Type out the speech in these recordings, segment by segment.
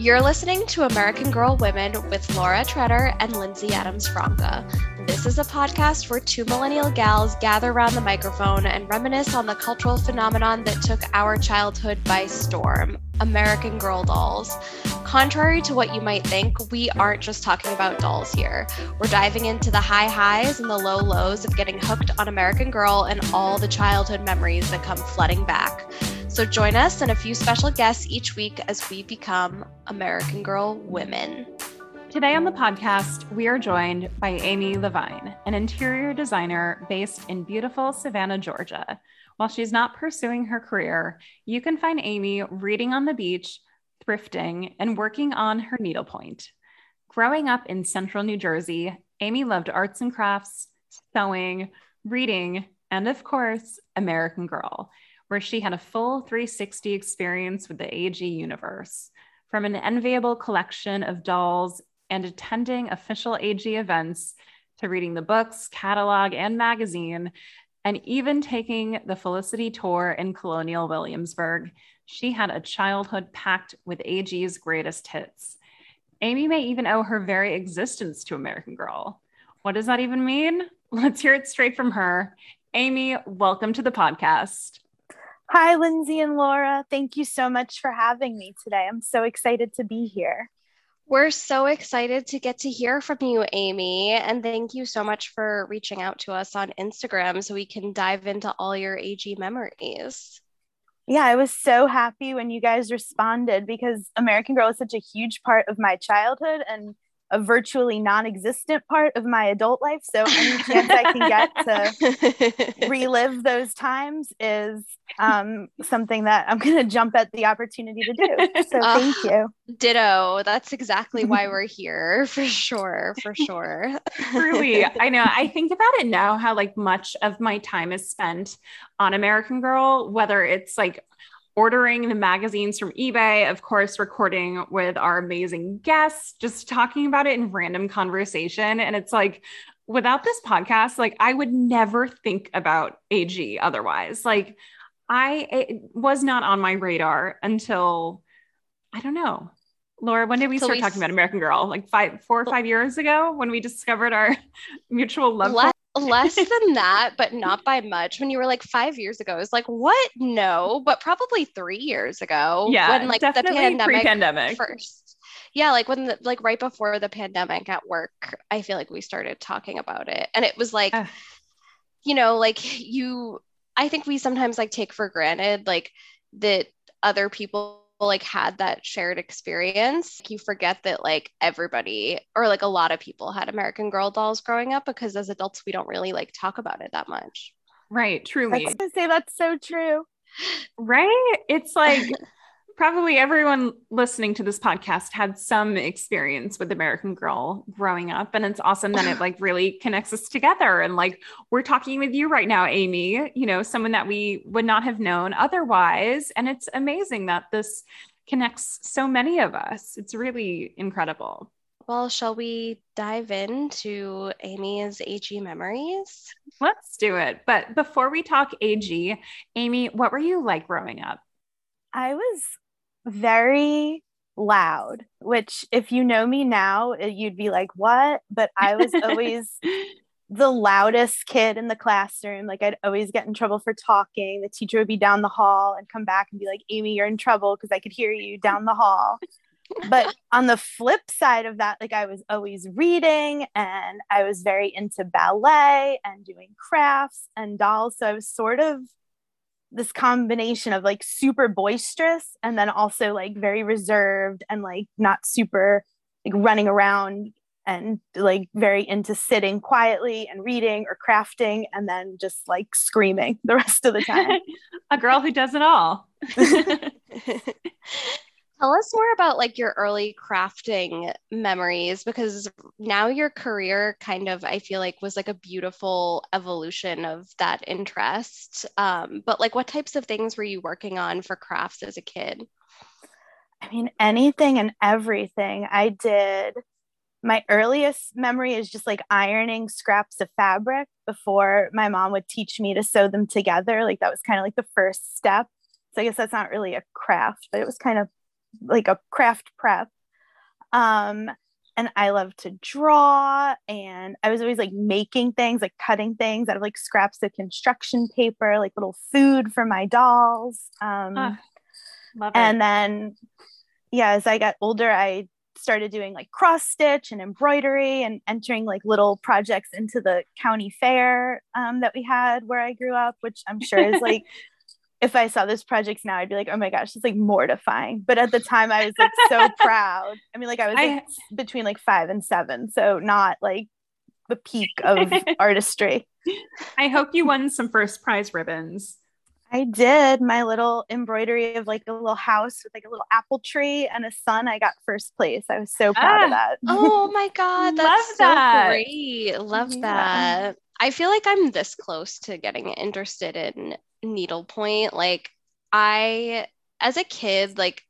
You're listening to American Girl Women with Laura Treader and Lindsey Adams Franca. This is a podcast where two millennial gals gather around the microphone and reminisce on the cultural phenomenon that took our childhood by storm American Girl dolls. Contrary to what you might think, we aren't just talking about dolls here. We're diving into the high highs and the low lows of getting hooked on American Girl and all the childhood memories that come flooding back. So join us and a few special guests each week as we become American Girl women. Today on the podcast, we are joined by Amy Lavine, an interior designer based in beautiful Savannah, Georgia. While she's not pursuing her career, you can find Amy reading on the beach, thrifting, and working on her needlepoint. Growing up in central New Jersey, Amy loved arts and crafts, sewing, reading, and of course, American Girl where she had a full 360 experience with the AG universe. From an enviable collection of dolls and attending official AG events to reading the books, catalog, and magazine, and even taking the Felicity tour in Colonial Williamsburg, she had a childhood packed with AG's greatest hits. Amy may even owe her very existence to American Girl. What does that even mean? Let's hear it straight from her. Amy, welcome to the podcast. Hi, Lindsey and Laura. Thank you so much for having me today. I'm so excited to be here. We're so excited to get to hear from you, Amy. And thank you so much for reaching out to us on Instagram so we can dive into all your AG memories. Yeah, I was so happy when you guys responded because American Girl is such a huge part of my childhood. And a virtually non-existent part of my adult life. So any chance i can get to relive those times is um, something that i'm going to jump at the opportunity to do. So uh, thank you. ditto. That's exactly why we're here for sure for sure. Truly. I know. I think about it now how like much of my time is spent on american girl whether it's like ordering the magazines from eBay, of course, recording with our amazing guests, just talking about it in random conversation. And it's like, without this podcast, like I would never think about AG otherwise. Like I was not on my radar until I don't know. Laura, when did we start we talking about American Girl? Like five, four or five years ago when we discovered our mutual love. Less than that, but not by much. When you were like five years ago, it was like, what? No, but probably three years ago. Yeah. When like the pandemic pre-pandemic first. Yeah, like when the, like right before the pandemic at work, I feel like we started talking about it. And it was like, you know, like you I think we sometimes like take for granted like that other people like had that shared experience you forget that like everybody or like a lot of people had american girl dolls growing up because as adults we don't really like talk about it that much. Right truly. I was say that's so true. Right? It's like probably everyone listening to this podcast had some experience with American Girl growing up. And it's awesome that it like really connects us together. And like we're talking with you right now, Amy, you know, someone that we would not have known otherwise. And it's amazing that this connects so many of us. It's really incredible. Well, shall we dive into Amy's AG memories? Let's do it. But before we talk AG, Amy, what were you like growing up? I was very loud, which if you know me now, uh, you'd be like, what? But I was always the loudest kid in the classroom. Like I'd always get in trouble for talking. The teacher would be down the hall and come back and be like, Amy, you're in trouble because I could hear you down the hall. but on the flip side of that, like I was always reading and I was very into ballet and doing crafts and dolls. So I was sort of this combination of like super boisterous and then also like very reserved and like not super like running around and like very into sitting quietly and reading or crafting and then just like screaming the rest of the time. a girl who does it all. Tell us more about like your early crafting memories because now your career kind of I feel like was like a beautiful evolution of that interest. Um, but like what types of things were you working on for crafts as a kid? I mean, anything and everything. I did my earliest memory is just like ironing scraps of fabric before my mom would teach me to sew them together. Like that was kind of like the first step. So I guess that's not really a craft, but it was kind of like a craft prep. Um, and I love to draw and I was always like making things, like cutting things out of like scraps of construction paper, like little food for my dolls. Um, love and it. then yeah, as I got older, I started doing like cross stitch and embroidery and entering like little projects into the county fair um, that we had where I grew up, which I'm sure is like if I saw those projects now, I'd be like, oh my gosh, it's like mortifying. But at the time, I was like so proud. I mean, like I was like, I- between like five and seven, so not like the peak of artistry. I hope you won some first prize ribbons. I did my little embroidery of like a little house with like a little apple tree and a sun. I got first place. I was so proud Ah. of that. Oh my god, that's Love so that. great. Love Yeah. that. I feel like I'm this close to getting interested in needlepoint. Like I as a kid like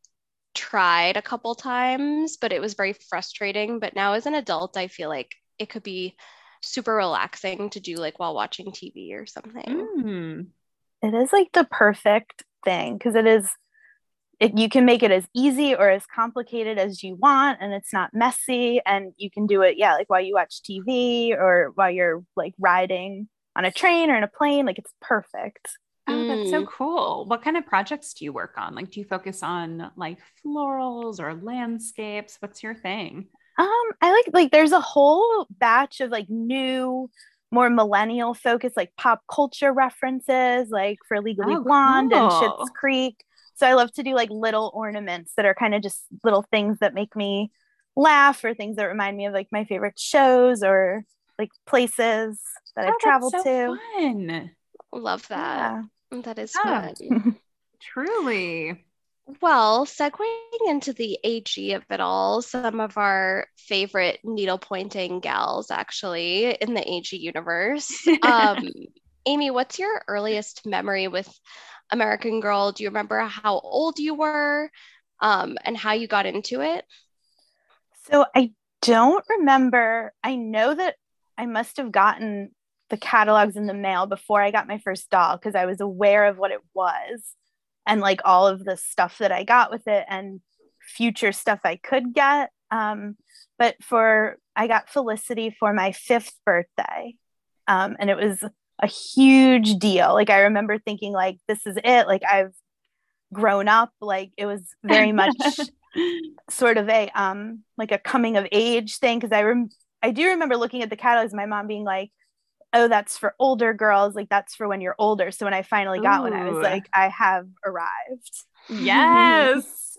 tried a couple times, but it was very frustrating, but now as an adult I feel like it could be super relaxing to do like while watching TV or something. Mm. It is like the perfect thing because it is it, you can make it as easy or as complicated as you want and it's not messy and you can do it yeah like while you watch tv or while you're like riding on a train or in a plane like it's perfect Oh, that's so Mm. cool. What kind of projects do you work on? Like, do you focus on like florals or landscapes? What's your thing? um i like like there's a whole batch of like new more millennial focused like pop culture references like for legally Oh, blonde and cool. Schitt's creek so i love to do like little ornaments that are kind of just little things that make me laugh or things that remind me of like my favorite shows or like places that Oh, i've traveled so to Fun. Love that. yeah. That is Yeah. fun. Truly. Well, segueing into the AG of it all, some of our favorite needle pointing gals actually in the AG universe. Um, Amy, what's your earliest memory with American Girl? Do you remember how old you were um, and how you got into it? So I don't remember. I know that I must have gotten the catalogs in the mail before I got my first doll because I was aware of what it was and like all of the stuff that I got with it and future stuff I could get. Um, but for I got Felicity for my fifth birthday. Um, and it was a huge deal. Like I remember thinking like this is it. Like I've grown up. Like it was very much sort of a um like a coming of age thing because I rem- I do remember looking at the catalogs, my mom being like, "Oh, that's for older girls. Like that's for when you're older." So when I finally got one, I was like, "I have arrived." yes.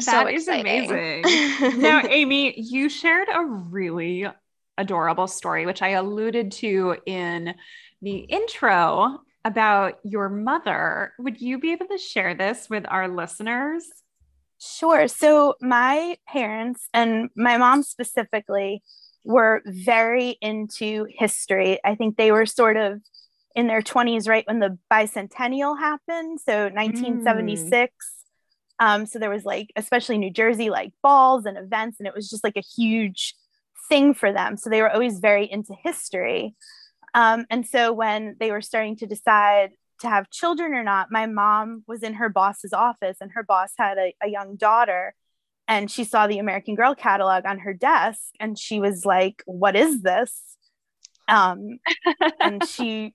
So That is exciting. amazing. now, Amy, you shared a really adorable story, which I alluded to in the intro about your mother. Would you be able to share this with our listeners? Sure. So my parents and my mom specifically were very into history. I think they were sort of in their 20s right when the bicentennial happened, so 1976. Um, so there was like, especially New Jersey, like balls and events, and it was just like a huge thing for them. So they were always very into history. Um, and so when they were starting to decide to have children or not, my mom was in her boss's office, and her boss had a, a young daughter. And she saw the American Girl catalog on her desk, and she was like, What is this? Um, and she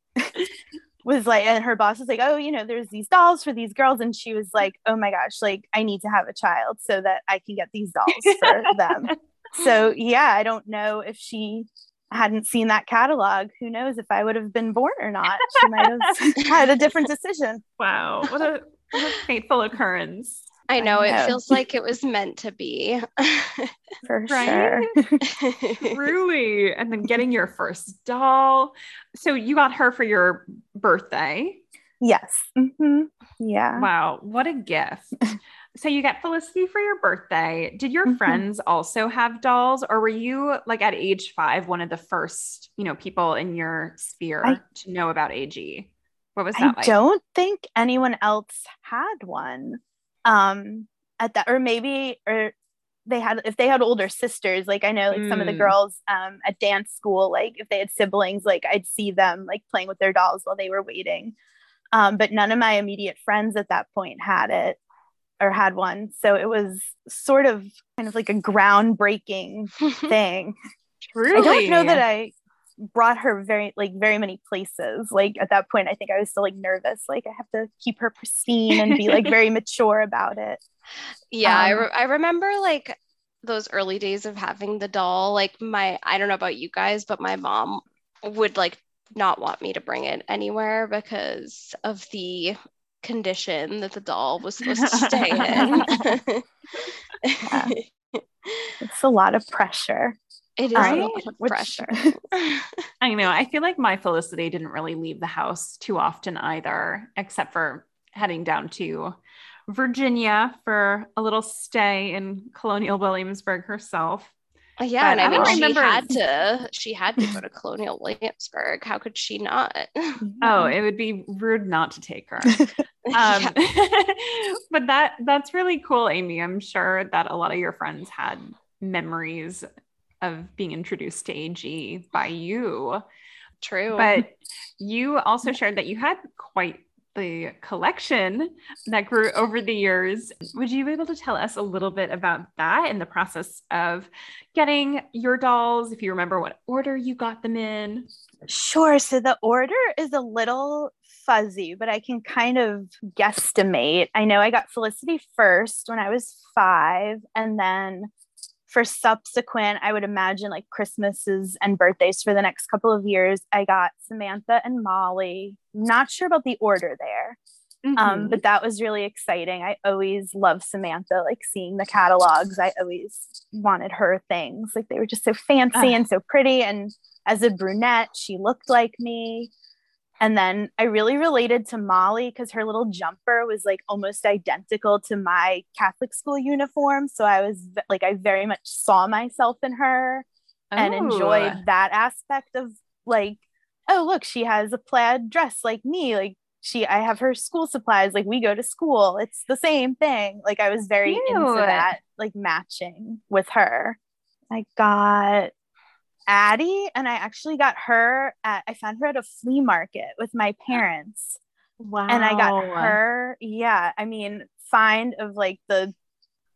was like, and her boss was like, Oh, you know, there's these dolls for these girls. And she was like, Oh my gosh, like, I need to have a child so that I can get these dolls for them. So, yeah, I don't know if she hadn't seen that catalog. Who knows if I would have been born or not? She might have had a different decision. Wow, what a, what a fateful occurrence. I know it know. feels like it was meant to be. For Right? sure. Truly. And then getting your first doll. So you got her for your birthday. yes. hmm Yeah. Wow, what a gift. So you got Felicity for your birthday. Did your Mhm. friends also have dolls or were you like at age 5 one of the first, you know, people in your sphere I- to know about AG? What was I that like? I don't think anyone else had one um at that or maybe or they had if they had older sisters like I know like some of the Mm. girls um at dance school like if they had siblings like I'd see them like playing with their dolls while they were waiting um but none of my immediate friends at that point had it or had one. So it was sort of kind of like a groundbreaking thing. Truly. I don't know that I brought her very like very many places. Like at that point, I think I was still like nervous. Like I have to keep her pristine and be like very mature about it. Yeah, I, Um, re- I remember like those early days of having the doll. Like my, I don't know about you guys, but my mom would like not want me to bring it anywhere because of the condition that the doll was supposed to stay in. Yeah. It's a lot of pressure. It is Right? a lot of Which- pressure. I know. I feel like my Felicity didn't really leave the house too often either, except for heading down to Virginia for a little stay in Colonial Williamsburg herself. Yeah, But and I I mean, don't she remember- had to. She had to go to Colonial Williamsburg. How could she not? Oh, it would be rude not to take her. Um, but that that's really cool, Amy. I'm sure that a lot of your friends had memories of being introduced to AG by you. True. But you also shared that you had quite the collection that grew over the years. Would you be able to tell us a little bit about that and the process of getting your dolls, if you remember what order you got them in? Sure. So the order is a little fuzzy, but I can kind of guesstimate. I know I got Felicity first when I was five, and then for subsequent, I would imagine like Christmases and birthdays for the next couple of years, I got Samantha and Molly. Not sure about the order there, Mm-hmm. um, but that was really exciting. I always loved Samantha, like seeing the catalogs. I always wanted her things. Like they were just so fancy Ah. and so pretty. And as a brunette, she looked like me. And then I really related to Molly because her little jumper was like almost identical to my Catholic school uniform. So I was like, I very much saw myself in her and enjoyed that aspect of like, oh, look, she has a plaid dress like me. Like, she, I have her school supplies. Like, we go to school. It's the same thing. Like, I was very into that, like, matching with her. I got Addie, and I actually got her at, I found her at a flea market with my parents. Wow. And I got her, yeah, I mean, find of like the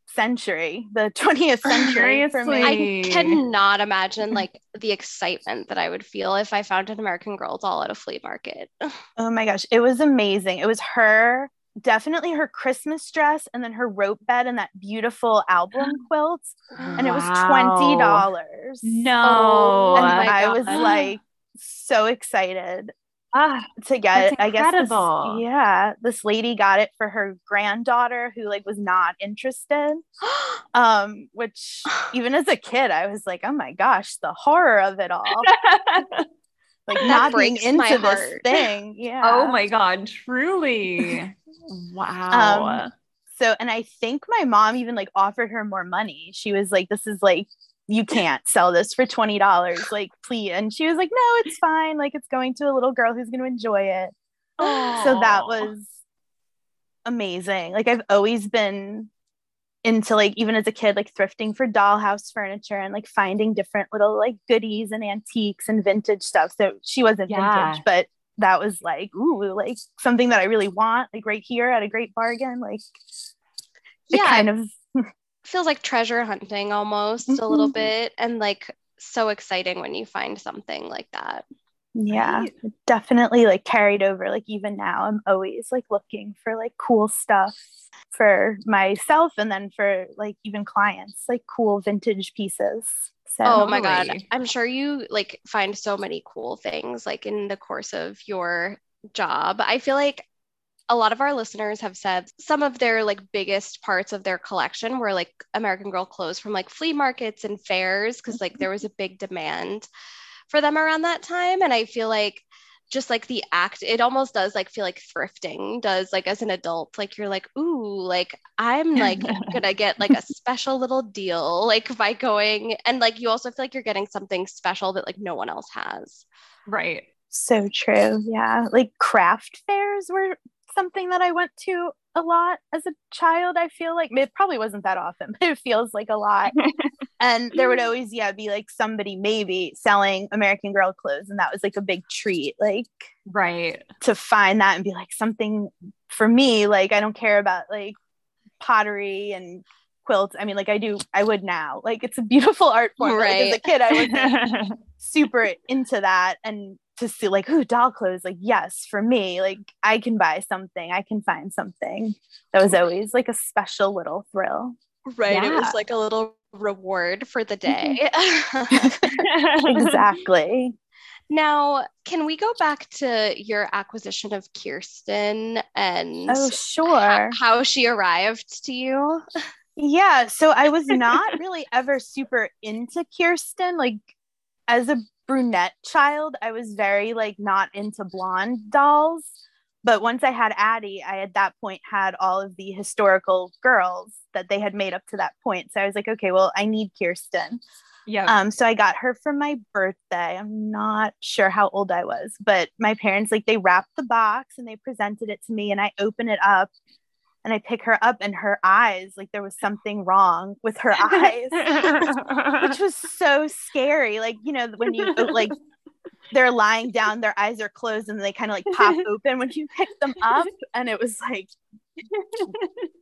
century, the 20th century for me. I cannot imagine like the excitement that I would feel if I found an American Girl doll at a flea market. Oh my gosh, it was amazing. It was her, definitely her Christmas dress, and then her rope bed and that beautiful album quilt. And it was $20. No. Oh and my I was like so excited Ah, to get it. I guess this, yeah, this lady got it for her granddaughter who like was not interested. Um, which even as a kid, I was like, oh my gosh, the horror of it all. Like not being into this thing. Yeah. oh my God, truly. Wow. Um, So, and I think my mom even like offered her more money. She was like, this is like, you can't sell this for $20. Like, please. And she was like, no, it's fine. Like, it's going to a little girl who's going to enjoy it. So that was amazing. Like, I've always been into like, even as a kid, like thrifting for dollhouse furniture and like finding different little like goodies and antiques and vintage stuff. So she wasn't Yeah. vintage, but that was like, ooh, like something that I really want, like right here at a great bargain. Like, it Yeah, kind of feels like treasure hunting almost a little Mhm. bit and like so exciting when you find something like that. Yeah Right. definitely like carried over like even now i'm always like looking for like cool stuff for myself and then for like even clients like cool vintage pieces oh so Oh my god, I'm sure you like find so many cool things like in the course of your job. I feel like a lot of our listeners have said some of their like biggest parts of their collection were like American Girl clothes from like flea markets and fairs because like mm-hmm. there was a big demand for them around that time. And I feel like just like the act it almost does like feel like thrifting does like as an adult like you're like ooh like I'm like gonna get like a special little deal like by going and like you also feel like you're getting something special that like no one else has. Right. so true. Yeah. Like craft fairs were something that i went to a lot as a child i feel like. It probably wasn't that often but it feels like a lot and there would mm. always yeah be like somebody maybe selling american girl clothes and that was like a big treat like Right. to find that and be like something for me like i don't care about like pottery and quilts. I mean, like I do, I would now. Like it's a beautiful art form. Right. Like, as a kid, I was super into that. And to see like, ooh, doll clothes, like, yes, for me, like I can buy something, I can find something. That was always like a special little thrill. Right. Yeah. It was like a little reward for the mm-hmm. day. exactly. Now, can we go back to your acquisition of Kirsten and oh, sure. how she arrived to you? Yeah, so I was not really ever super into Kirsten. Like as a brunette child, I was very like not into blonde dolls. But once I had Addie, I at that point had all of the historical girls that they had made up to that point. So I was like, okay, well, I need Kirsten. Yeah. Um, so I got her for my birthday. I'm not sure how old I was, but my parents like they wrapped the box and they presented it to me and I open it up and I pick her up and her eyes, like there was something wrong with her eyes, which was so scary. Like, you know, when you like they're lying down, their eyes are closed and they kind of like pop open when you pick them up. And it was like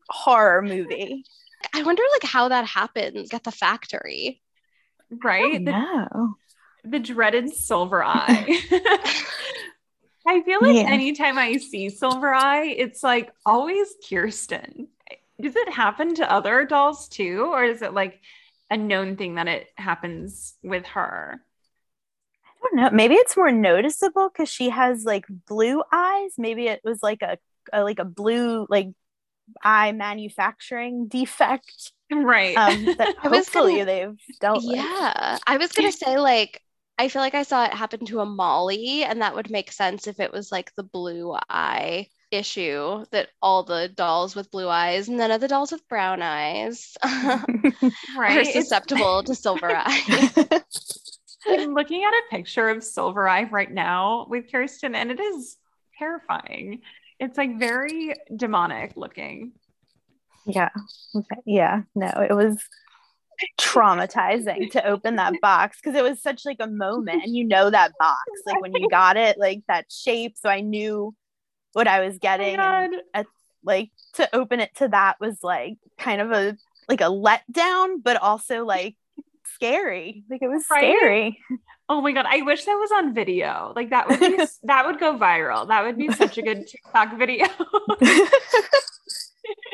horror movie. I wonder like how that happens at the factory right? No. The dreaded silver eye. I feel like yeah. anytime I see silver eye, it's like always Kirsten. Does it happen to other dolls too? Or is it like a known thing that it happens with her? I don't know. Maybe it's more noticeable because she has like blue eyes. Maybe it was like a, a like a blue like eye manufacturing defect right um that hopefully gonna, they've dealt yeah with. i was gonna say like i feel like i saw it happen to a molly and that would make sense if it was like the blue eye issue that all the dolls with blue eyes and none of the dolls with brown eyes right. are susceptible to silver eye i'm looking at a picture of silver eye right now with kirsten and it is terrifying it's like very demonic looking yeah. Okay. Yeah. No, it was traumatizing to open that box because it was such like a moment and you know that box like when you got it like that shape so i knew what i was oh getting oh and at, like to open it to that was like kind of a like a letdown but also like scary like it was right? scary oh my god i wish that was on video like that would be that would go viral that would be such a good tiktok video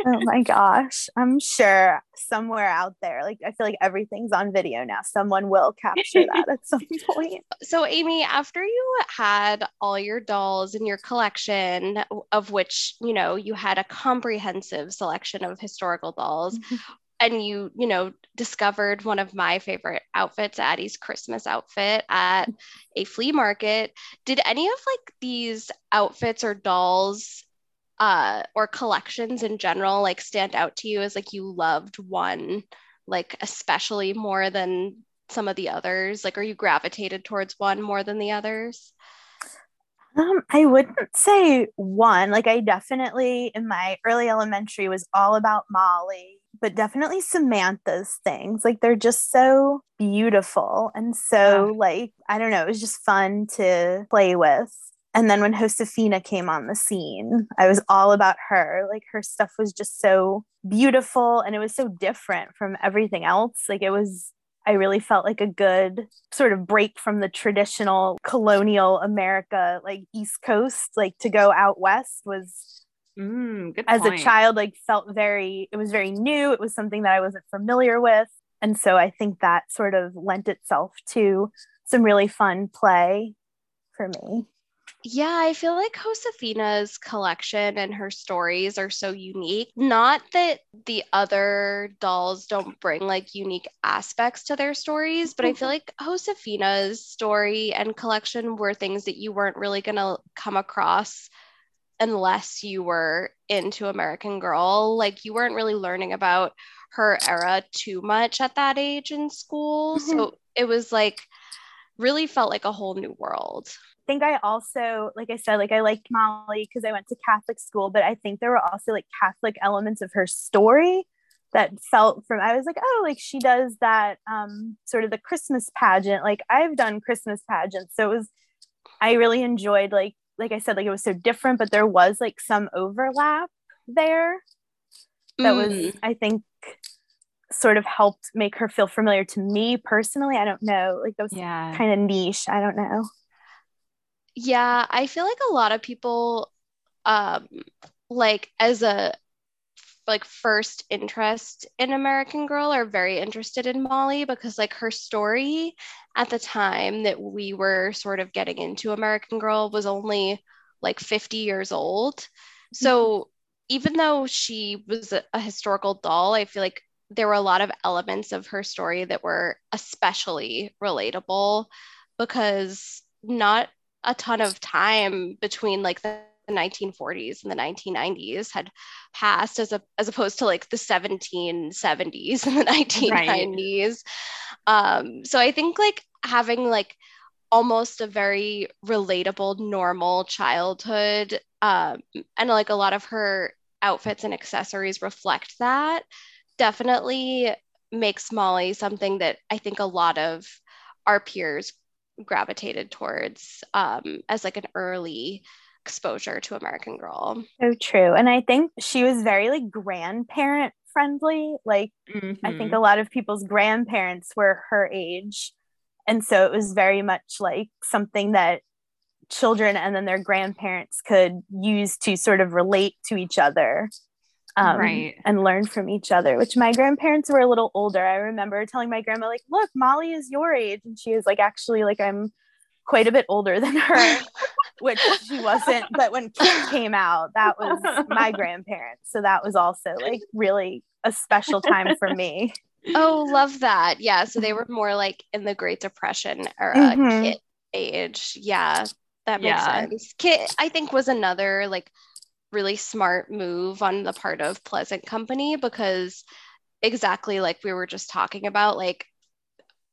oh my gosh. I'm sure somewhere out there, like I feel like everything's on video now. Someone will capture that at some point. So, Amy, after you had all your dolls in your collection, of which, you know, you had a comprehensive selection of historical dolls. Mm-hmm. And you, you know, discovered one of my favorite outfits, Addie's Christmas outfit at a flea market. Did any of like these outfits or dolls uh or collections in general like stand out to you as like you loved one like especially more than some of the others? Like are you gravitated towards one more than the others? Um i wouldn't say one. Like i definitely in my early elementary was all about molly but definitely samantha's things like they're just so beautiful and so yeah. like i don't know it was just fun to play with and then when Josefina came on the scene, I was all about her. Like her stuff was just so beautiful and it was so different from everything else. Like it was, I really felt like a good sort of break from the traditional colonial America, like East Coast, like to go out west was. Mm, as point. a child, like felt very, it was very new. It was something that I wasn't familiar with. And so I think that sort of lent itself to some really fun play for me. Yeah, I feel like Josefina's collection and her stories are so unique. Not that the other dolls don't bring like unique aspects to their stories, but I feel like Josefina's story and collection were things that you weren't really going to come across unless you were into American Girl. Like you weren't really learning about her era too much at that age in school. Mm-hmm. So it was like really felt like a whole new world I think I also, like I said, like I liked Molly because I went to Catholic school, but I think there were also like Catholic elements of her story that felt from I was like, oh, like she does that um sort of the Christmas pageant. Like I've done Christmas pageants. So it was I really enjoyed like like I said, like it was so different, but there was like some overlap there. that Mm. was I think sort of helped make her feel familiar to me personally. I don't know. Like that was Yeah. kind of niche. I don't know. Yeah, I feel like a lot of people um like as a like first interest in American Girl are very interested in Molly because like her story at the time that we were sort of getting into American Girl was only like 50 years old. So mm-hmm. even though she was a, a historical doll, I feel like there were a lot of elements of her story that were especially relatable because not a ton of time between like the 1940s and the 1990s had passed as a as opposed to like the 1770s and the 1990s. Um, so I think like having like almost a very relatable normal childhood um, and like a lot of her outfits and accessories reflect that definitely makes Molly something that I think a lot of our peers gravitated towards um, as like an early exposure to American Girl. So true. And I think she was very like grandparent friendly. Like I Mm-hmm. think a lot of people's grandparents were her age. And so it was very much like something that children and then their grandparents could use to sort of relate to each other um, Right. and learn from each other, which my grandparents were a little older. I remember telling my grandma, like, look, Molly is your age. And she was like, actually, like, I'm quite a bit older than her, which she wasn't. But when Kit came out, that was my grandparents. So that was also like really a special time for me. Oh, love that. Yeah. So they were more like in the Great Depression era Mhm. kid age. Yeah, that makes Yeah. sense. Kit, I think, was another like really smart move on the part of Pleasant Company because exactly like we were just talking about, like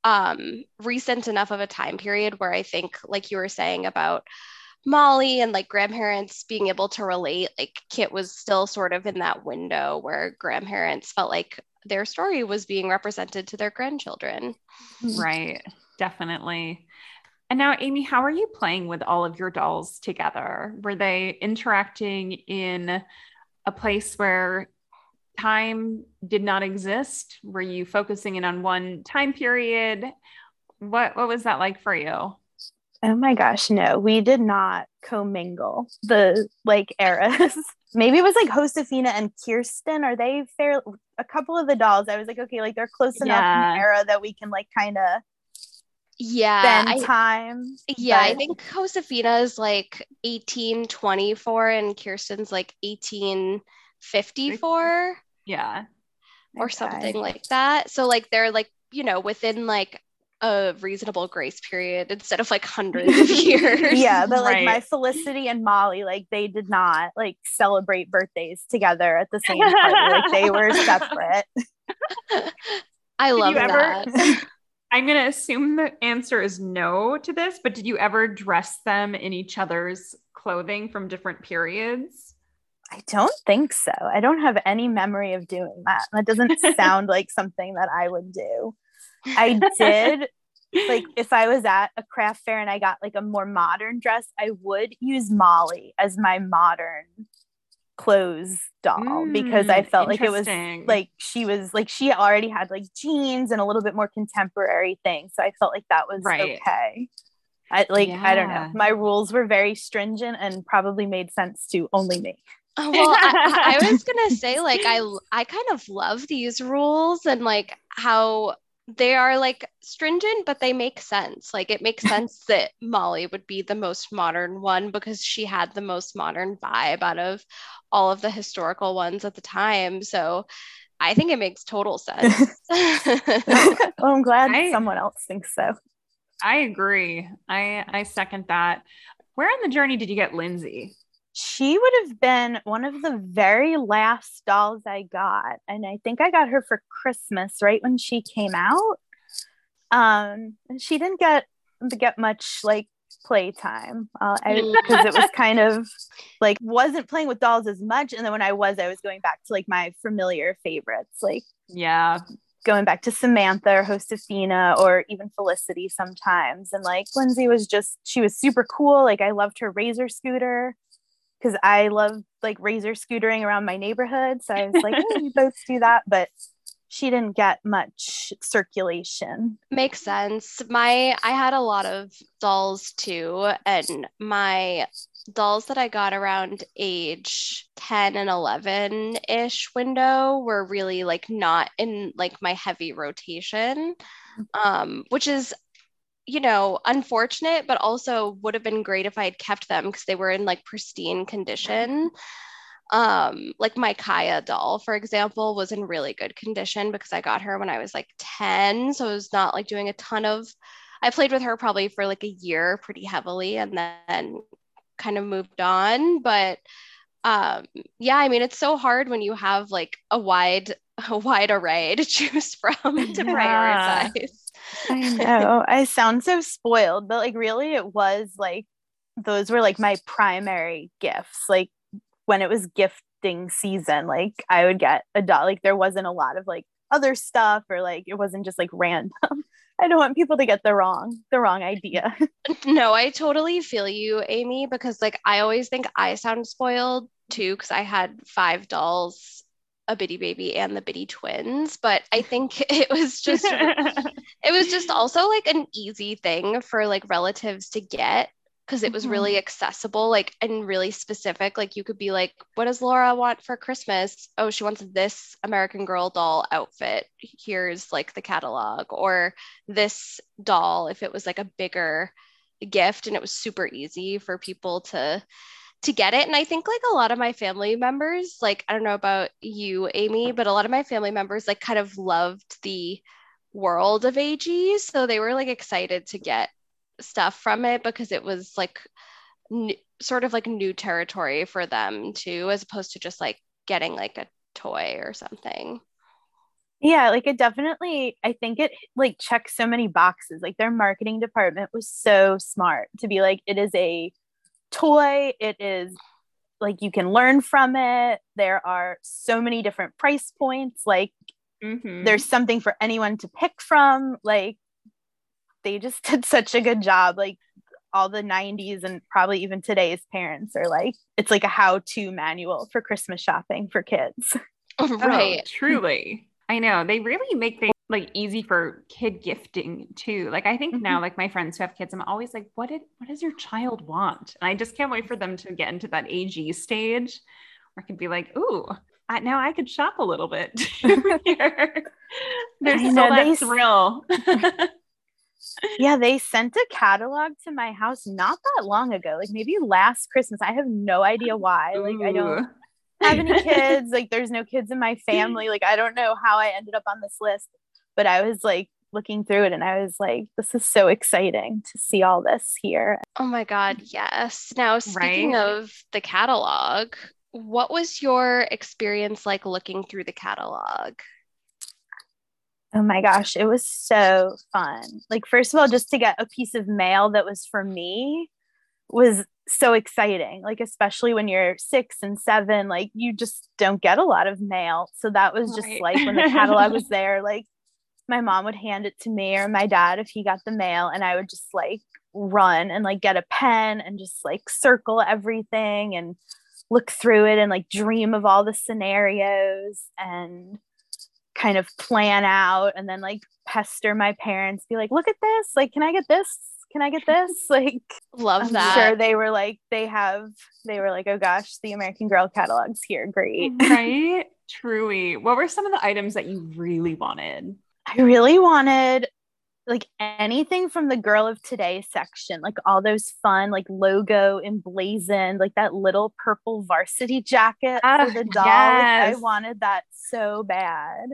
um recent enough of a time period where I think, like you were saying about Molly and like grandparents being able to relate, like Kit was still sort of in that window where grandparents felt like their story was being represented to their grandchildren. Mm-hmm. Right. Definitely. And now, Amy, how are you playing with all of your dolls together? Were they interacting in a place where time did not exist? Were you focusing in on one time period? What what was that like for you? Oh my gosh, no, we did not commingle the like eras. Maybe it was like Josefina and Kirsten. Are they fair? A couple of the dolls, I was like, okay, like they're close enough in the era that we can like kind of Yeah, spend I, time. yeah, I think Josefina is like 1824 and Kirsten's like 1854 Yeah. or Okay. something like that. So like they're like, you know, within like a reasonable grace period instead of like hundreds of years. Yeah, but like my Felicity and Molly, like they did not like celebrate birthdays together at the same party. like they were separate. I Did love you ever- that. I'm going to assume the answer is no to this, but did you ever dress them in each other's clothing from different periods? I don't think so. I don't have any memory of doing that. That doesn't sound like something that I would do. I did like if I was at a craft fair and I got like a more modern dress, I would use Molly as my modern clothes doll because I Mm, felt like it was like she was like she already had like jeans and a little bit more contemporary thing. So I felt like that was Right. okay. I like I don't know. My rules were very stringent and probably made sense to only me. Uh, Well, I, I was gonna say like I I kind of love these rules and like how they are like stringent, but they make sense. Like it makes sense that Molly would be the most modern one because she had the most modern vibe out of all of the historical ones at the time. So I think it makes total sense. well, I'm glad I- someone else thinks so. I agree. I I second that. Where on the journey did you get Lindsey? She would have been one of the very last dolls I got. And I think I got her for Christmas right when she came out. Um, and she didn't get get much like playtime uh, because it was kind of like wasn't playing with dolls as much. And then when I was, I was going back to like my familiar favorites, like Yeah. going back to Samantha or Josefina or even Felicity sometimes. And like Lindsey was just, she was super cool. Like I loved her razor scooter because I love like razor scootering around my neighborhood. So I was like, hey, we both do that. But she didn't get much circulation. Makes sense. My I had a lot of dolls too, and my dolls that I got around age 10 and 11 ish window were really like not in like my heavy rotation, um, which is, you know, unfortunate, but also would have been great if I had kept them because they were in like pristine condition. Um, like my Kaya doll, for example, was in really good condition because I got her when I was like 10. So I was not like doing a ton of I played with her probably for like a year pretty heavily and then kind of moved on. But um, yeah, I mean, it's so hard when you have like a wide, a wide array to choose from to yeah. prioritize. I know. I sound so spoiled, but like really it was like those were like my primary gifts. Like when it was gifting season, like I would get a doll. Like there wasn't a lot of like other stuff or like it wasn't just like random. I don't want people to get the wrong the wrong idea. no, I totally feel you, Amy, because like I always think I sound spoiled too because I had five dolls, a bitty baby and the bitty twins, but I think it was just it was just also like an easy thing for like relatives to get because it was mm-hmm. really accessible like and really specific like you could be like what does laura want for christmas oh she wants this american girl doll outfit here's like the catalog or this doll if it was like a bigger gift and it was super easy for people to to get it and i think like a lot of my family members like i don't know about you amy but a lot of my family members like kind of loved the world of ag so they were like excited to get stuff from it because it was like n- sort of like new territory for them too, as opposed to just like getting like a toy or something. Yeah, like it definitely, I think it like checks so many boxes. Like their marketing department was so smart to be like, it is a toy, it is like you can learn from it. There are so many different price points. Like mm-hmm. there's something for anyone to pick from. Like they just did such a good job. Like all the 90s and probably even today's parents are like, it's like a how to manual for Christmas shopping for kids. right. Oh, truly. I know. They really make things like easy for kid gifting too. Like I think mm-hmm. now, like my friends who have kids, I'm always like, what did what does your child want? And I just can't wait for them to get into that AG stage where I can be like, ooh, I, now I could shop a little bit here. There's still that they, thrill yeah, they sent a catalog to my house not that long ago, like maybe last Christmas. I have no idea why. Like, Ooh. I don't have any kids. Like, there's no kids in my family. Like, I don't know how I ended up on this list, but I was like looking through it and I was like, this is so exciting to see all this here. Oh my God, yes. Now, speaking right? of the catalog, what was your experience like looking through the catalog? Oh my gosh, it was so fun. Like, first of all, just to get a piece of mail that was for me was so exciting. Like, especially when you're six and seven, like, you just don't get a lot of mail. So, that was just right. like when the catalog was there, like, my mom would hand it to me or my dad if he got the mail, and I would just like run and like get a pen and just like circle everything and look through it and like dream of all the scenarios and kind of plan out and then like pester my parents, be like, look at this. Like, can I get this? Can I get this? Like, love I'm that. Sure, they were like, they have, they were like, oh gosh, the American Girl catalog's here. Great. Right. Truly. What were some of the items that you really wanted? I really wanted like anything from the girl of today section like all those fun like logo emblazoned like that little purple varsity jacket for ah, the doll. Yes. i wanted that so bad.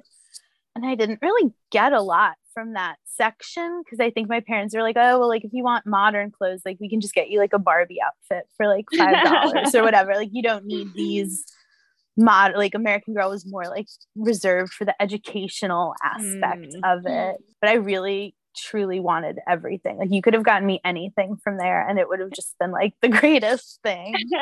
And i didn't really get a lot from that section because i think my parents were like oh well like if you want modern clothes like we can just get you like a barbie outfit for like five dollars or whatever. Like you don't need these mod like American Girl was more like reserved for the educational aspect mm. of it. But I really truly wanted everything. Like you could have gotten me anything from there and it would have just been like the greatest thing.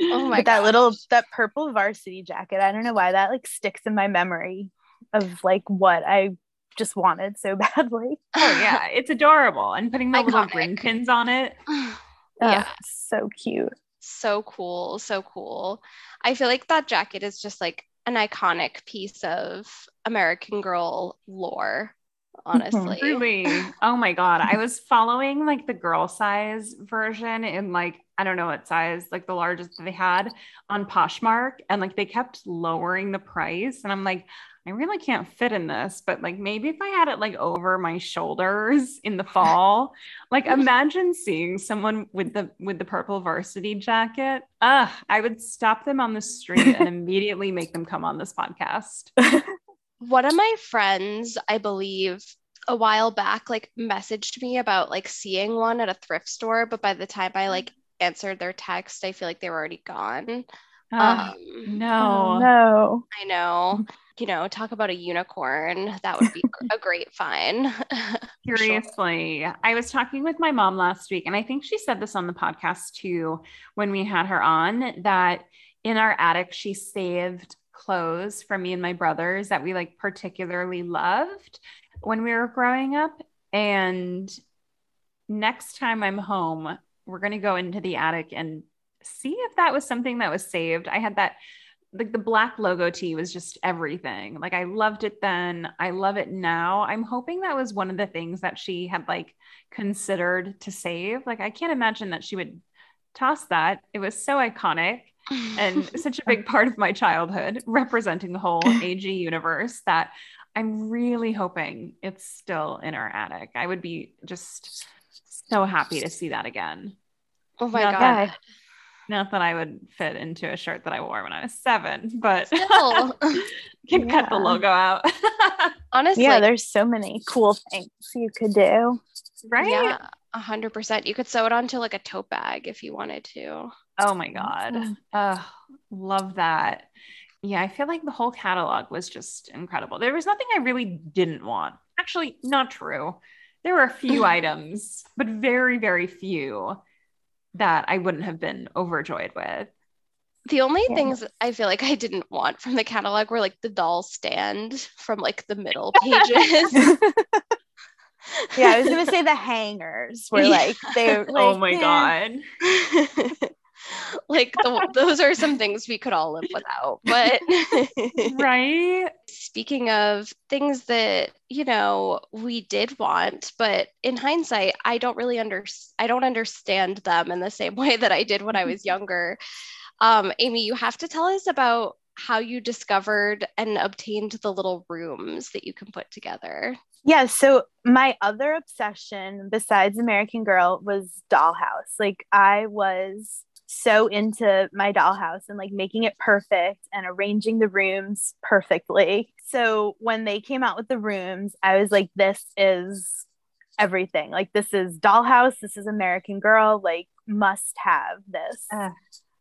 oh my but that little that purple varsity jacket. I don't know why that like sticks in my memory of like what I just wanted so badly. Oh yeah, it's adorable. And putting the Iconic. little ring pins on it. yeah, so cute. So cool. So cool. I feel like that jacket is just like an iconic piece of American Girl lore, Mm-hmm. honestly. Really? Oh my God. I was following like the girl size version in like, I don't know what size, like the largest they had on Poshmark. And like they kept lowering the price. And I'm like, I really can't fit in this, but like maybe if I had it like over my shoulders in the fall, like imagine seeing someone with the with the purple varsity jacket. Ugh, I would stop them on the street and immediately make them come on this podcast. One of my friends, I believe, a while back, like messaged me about like seeing one at a thrift store, but by the time I like answered their text, I feel like they were already gone. Uh, Um, no. Oh, no. I know. You know, talk about a unicorn. That would be a great find. For sure. Seriously. I was talking with my mom last week, and I think she said this on the podcast too when we had her on that in our attic, she saved clothes for me and my brothers that we like particularly loved when we were growing up. And next time I'm home, we're going to go into the attic and see if that was something that was saved. I had that like the black logo tee was just everything. Like I loved it then. I love it now. I'm hoping that was one of the things that she had like considered to save. Like I can't imagine that she would toss that. It was so iconic and such a big part of my childhood, representing the whole AG universe that I'm really hoping it's still in our attic. I would be just so happy to see that again. oh my Not god. that- Not that I would fit into a shirt that I wore when I was seven, but Still. can cut the logo out. Honestly, yeah, there's so many cool things you could do. right? yeah, a hundred percent. You could sew it onto like a tote bag if you wanted to. Oh my God. Awesome. Oh, love that. Yeah, I feel like the whole catalog was just incredible. There was nothing I really didn't want. Actually, not true. There were a few items, but very, very few that I wouldn't have been overjoyed with. The only Yeah. things I feel like I didn't want from the catalog were like the doll stand from like the middle pages. Yeah, I was gonna say the hangers were Yeah. like they. Like, oh my eh. God. like the, those are some things we could all live without. But Right? speaking of things that you know we did want, but in hindsight, I don't really under I don't understand them in the same way that I did when I was younger. Um, Amy, you have to tell us about how you discovered and obtained the little rooms that you can put together. Yeah, so my other obsession besides American Girl was Dollhouse. Like I was so into my dollhouse and like making it perfect and arranging the rooms perfectly. So when they came out with the rooms, I was like this is everything. Like this is Dollhouse, this is American Girl, like must have this.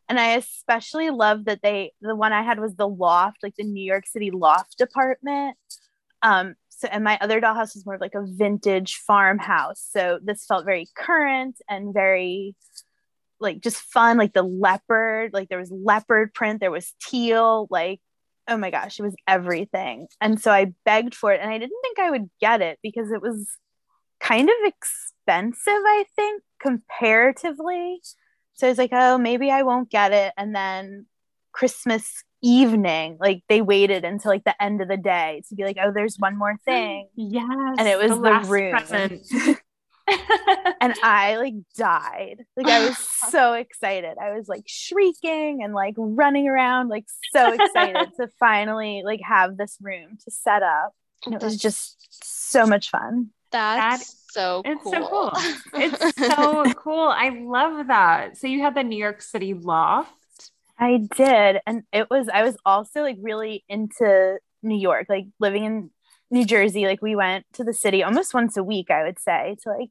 And I especially love that they the one I had was the loft, like the New York City loft apartment. Um, so and my other dollhouse was more of like a vintage farmhouse. So this felt very current and very like just fun, like the leopard, like there was leopard print, there was teal, like oh my gosh, it was everything. And so I begged for it and I didn't think I would get it because it was kind of expensive, I think, comparatively. So I was like, oh, maybe I won't get it. And then Christmas evening, like they waited until like the end of the day to be like, oh, there's one more thing. Yes. And it was the last room. present. And I like died. Like I was so excited. I was like shrieking and like running around, like so excited to finally like have this room to set up. And it was just so much fun. That's so It's cool. so cool. It's so cool. I love that. So you had the New York City loft. I did. And it was, I was also like really into New York, like living in New Jersey. Like we went to the city almost once a week, I would say, to like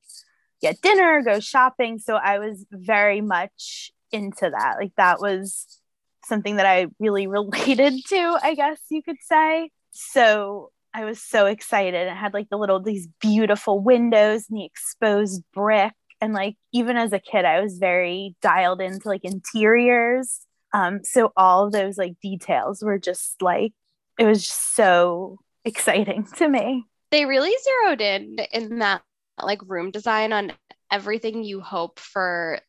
get dinner, go shopping. So I was very much into that. Like that was something that I really related to, I guess you could say. So I was so excited. It had like the little, these beautiful windows and the exposed brick. And like, even as a kid, I was very dialed into like interiors. Um, so all those like details were just like, it was just so exciting to me. They really zeroed in in that like room design on everything you hope for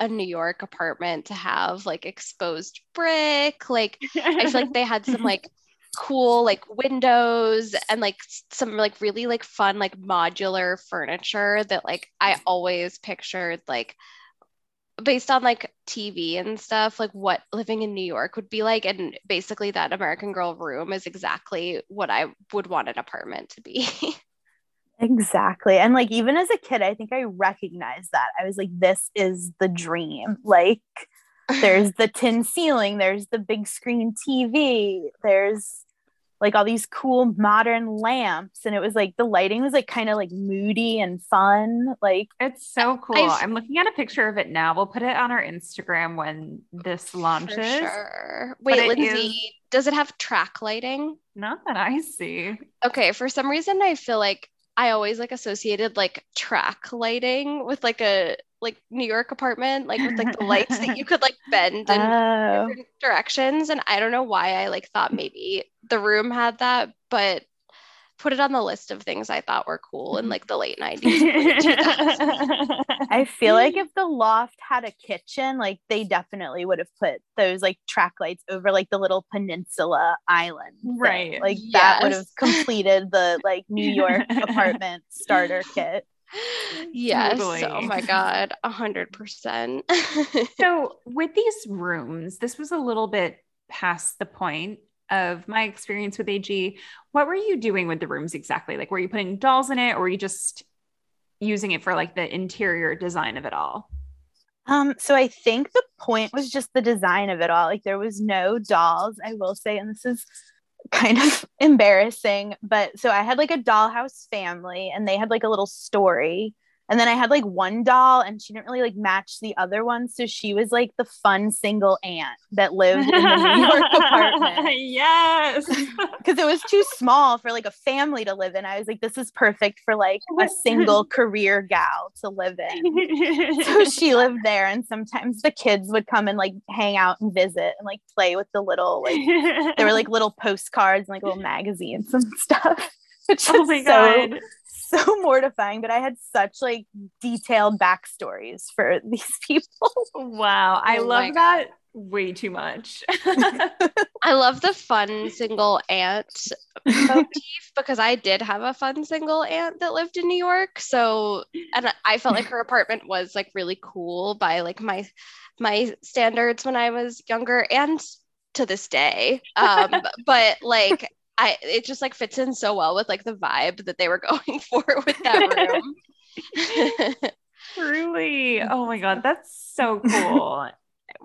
a New York apartment to have like exposed brick. Like I feel like they had some like cool like windows and like some like really like fun like modular furniture that like I always pictured like based on like TV and stuff, like what living in New York would be like. And basically, that American Girl room is exactly what I would want an apartment to be. exactly. And like, even as a kid, I think I recognized that. I was like, this is the dream. Like, there's the tin ceiling, there's the big screen TV, there's like all these cool modern lamps and it was like the lighting was like kind of like moody and fun like it's so cool. I've, i'm looking at a picture of it now. We'll put it on our instagram when this launches. sure. wait Lindsey is... does it have track lighting? Not that i see. Okay for some reason i feel like i always like associated like track lighting with like a like New York apartment, like with like the lights that you could like bend in oh. different directions. And I don't know why I like thought maybe the room had that, but put it on the list of things I thought were cool in like the late 90s. I feel like if the loft had a kitchen, like they definitely would have put those like track lights over like the little peninsula island. Right. Like yes. that would have completed the like New York apartment starter kit oh, yes totally. oh my god a hundred percent so with these rooms this was a little bit past the point of my experience with ag what were you doing with the rooms exactly like were you putting dolls in it or were you just using it for like the interior design of it all um, so I think the point was just the design of it all. Like there was no dolls, I will say, and this is kind of embarrassing. But so I had like a dollhouse family and they had like a little story and then I had like one doll and she didn't really like match the other one. So she was like the fun single aunt that lived in the New York apartment. Yes. Because it was too small for like a family to live in. I was like, this is perfect for like a single career gal to live in. so she lived there. And sometimes the kids would come and like hang out and visit and like play with the little, like, there were like little postcards and like little magazines and stuff. Which oh my so, god so mortifying, but I had such like detailed backstories for these people. Wow. I oh love that way too much. I love the fun single aunt motif because I did have a fun single aunt that lived in New York. So, and I felt like her apartment was like really cool by like my my standards when I was younger and to this day. Um, but like I it just like fits in so well with like the vibe that they were going for with that room. Truly. Oh my god, mm-hmm. that's so cool.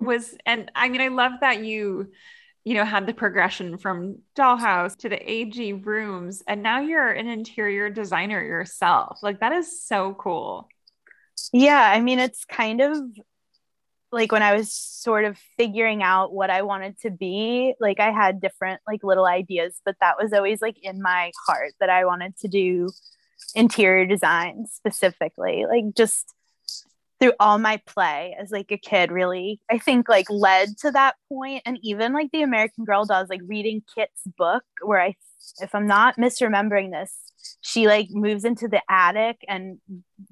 Was and I mean I love that you you know had the progression from dollhouse to the AG rooms and now you're an interior designer yourself. Like that is so cool. Yeah, I mean it's kind of like when I was sort of figuring out what I wanted to be, like I had different like little ideas, but that was always like in my heart that I wanted to do interior design specifically. Like just through all my play as like a kid really I think like led to that point and even like the American Girl does like reading Kit's book where I if I'm not misremembering this she like moves into the attic and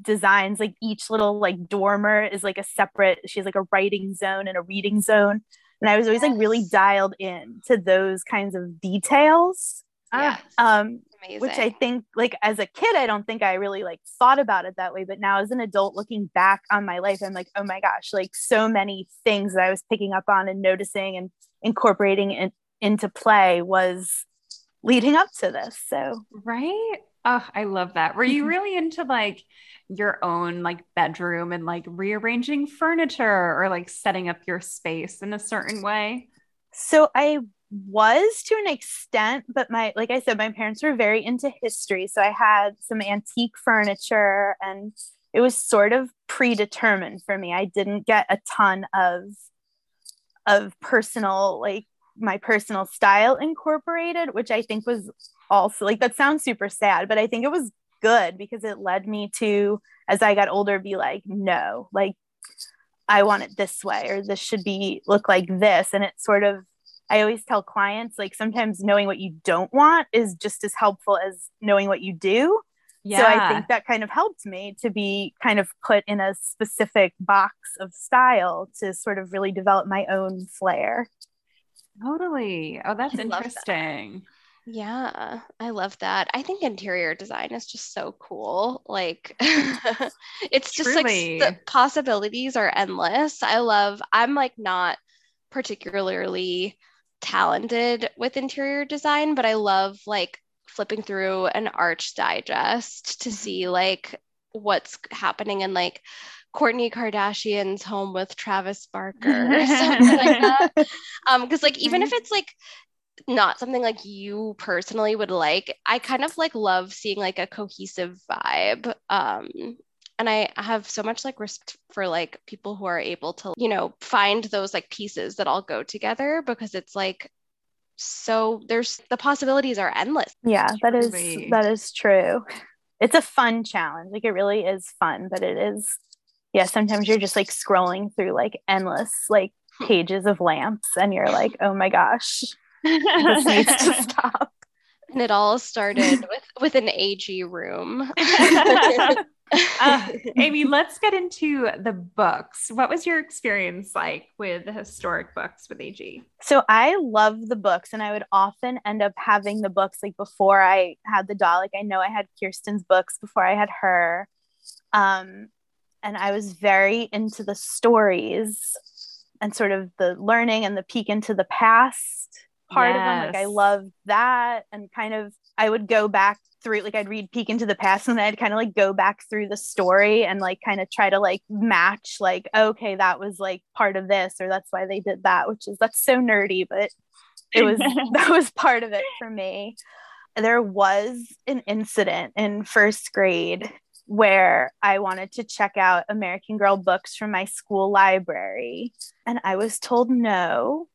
designs like each little like dormer is like a separate she's like a writing zone and a reading zone. And i was always like really dialed in to those kinds of details yeah. um Amazing. which i think like as a kid i don't think i really like thought about it that way. But now as an adult looking back on my life i'm like oh my gosh like so many things that i was picking up on and noticing and incorporating it into play was leading up to this. So, right. Oh, I love that. Were you really into like your own like bedroom and like rearranging furniture or like setting up your space in a certain way? So, I was to an extent, but my, like I said, my parents were very into history. So, I had some antique furniture and it was sort of predetermined for me. I didn't get a ton of of personal like my personal style incorporated, which I think was also like that sounds super sad, but I think it was good because it led me to, as I got older, be like, no, like I want it this way, or this should be look like this. And it sort of, I always tell clients, like sometimes knowing what you don't want is just as helpful as knowing what you do. Yeah. So I think that kind of helped me to be kind of put in a specific box of style to sort of really develop my own flair. Totally. Oh, that's I love that. interesting. Yeah, I love that. I think interior design is just so cool. Like it's just Truly. like the possibilities are endless. I love I'm like not particularly talented with interior design, but I love like flipping through an Arch Digest to mm-hmm. see like what's happening in like Kourtney Kardashian's home with Travis Barker or something like that. Um, because like even if it's like not something like you personally would like, I kind of like love seeing like a cohesive vibe. Um, and I have so much like respect for like people who are able to, you know, find those like pieces that all go together because it's like so there's the possibilities are endless. Yeah, that is that is true. It's a fun challenge. Like it really is fun, but it is yeah, sometimes you're just like scrolling through like endless like pages of lamps and you're like, "Oh my gosh, this needs to stop." And it all started with with an AG room. Uh, Amy, let's get into the books. What was your experience like with the historic books with AG? So I love the books and I would often end up having the books like before I had the doll. Like I know I had Kirsten's books before I had her. Um and I was very into the stories and sort of the learning and the peek into the past part of them. Like I Yes. loved that and kind of I would go back through like I'd read peek into the past and then I'd kind of like go back through the story and like kind of try to like match like okay that was like part of this or that's why they did that which is that's so nerdy but it was that was part of it for me there was an incident in first grade where I wanted to check out American Girl books from my school library and I was told no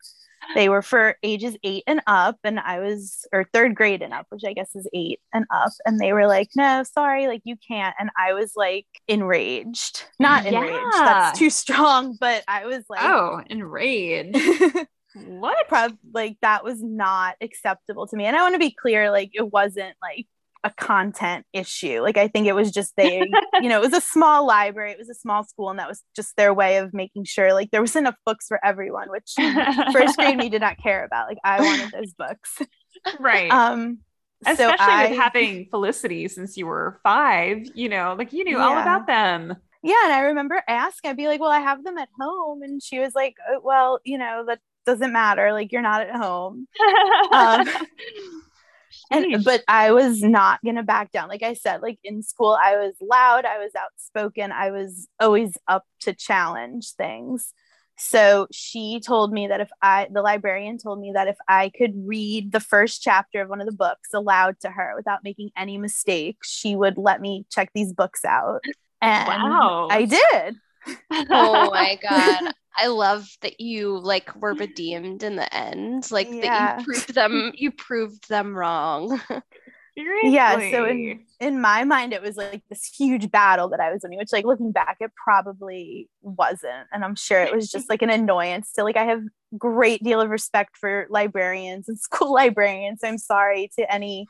they were for ages eight and up and i was or third grade and up which i guess is eight and up and they were like no sorry like you can't and i was like enraged not enraged Yeah. that's too strong but i was like Oh, enraged. what? prob- like that was not acceptable to me and i want to be clear like it wasn't like a content issue like i think it was just they you know it was a small library it was a small school and that was just their way of making sure like there was enough books for everyone which first grade me did not care about like i wanted those books right. um so Especially I, with having Felicity since you were five, you know, like you knew all about them. yeah and i remember asking i'd be like well i have them at home and she was like "Oh, well you know that doesn't matter like you're not at home um, and but i was not gonna back down. Like i said like in school i was loud i was outspoken i was always up to challenge things. So she told me that if i the librarian told me that if i could read the first chapter of one of the books aloud to her without making any mistakes she would let me check these books out. And Wow. i did oh my god. I love that you like were redeemed in the end. Like Yeah. that you proved them you proved them wrong. Yeah, so in- in my mind it was like this huge battle that I was winning, which like looking back, it probably wasn't. And I'm sure it was just like an annoyance to like I have great deal of respect for librarians and school librarians. I'm sorry to any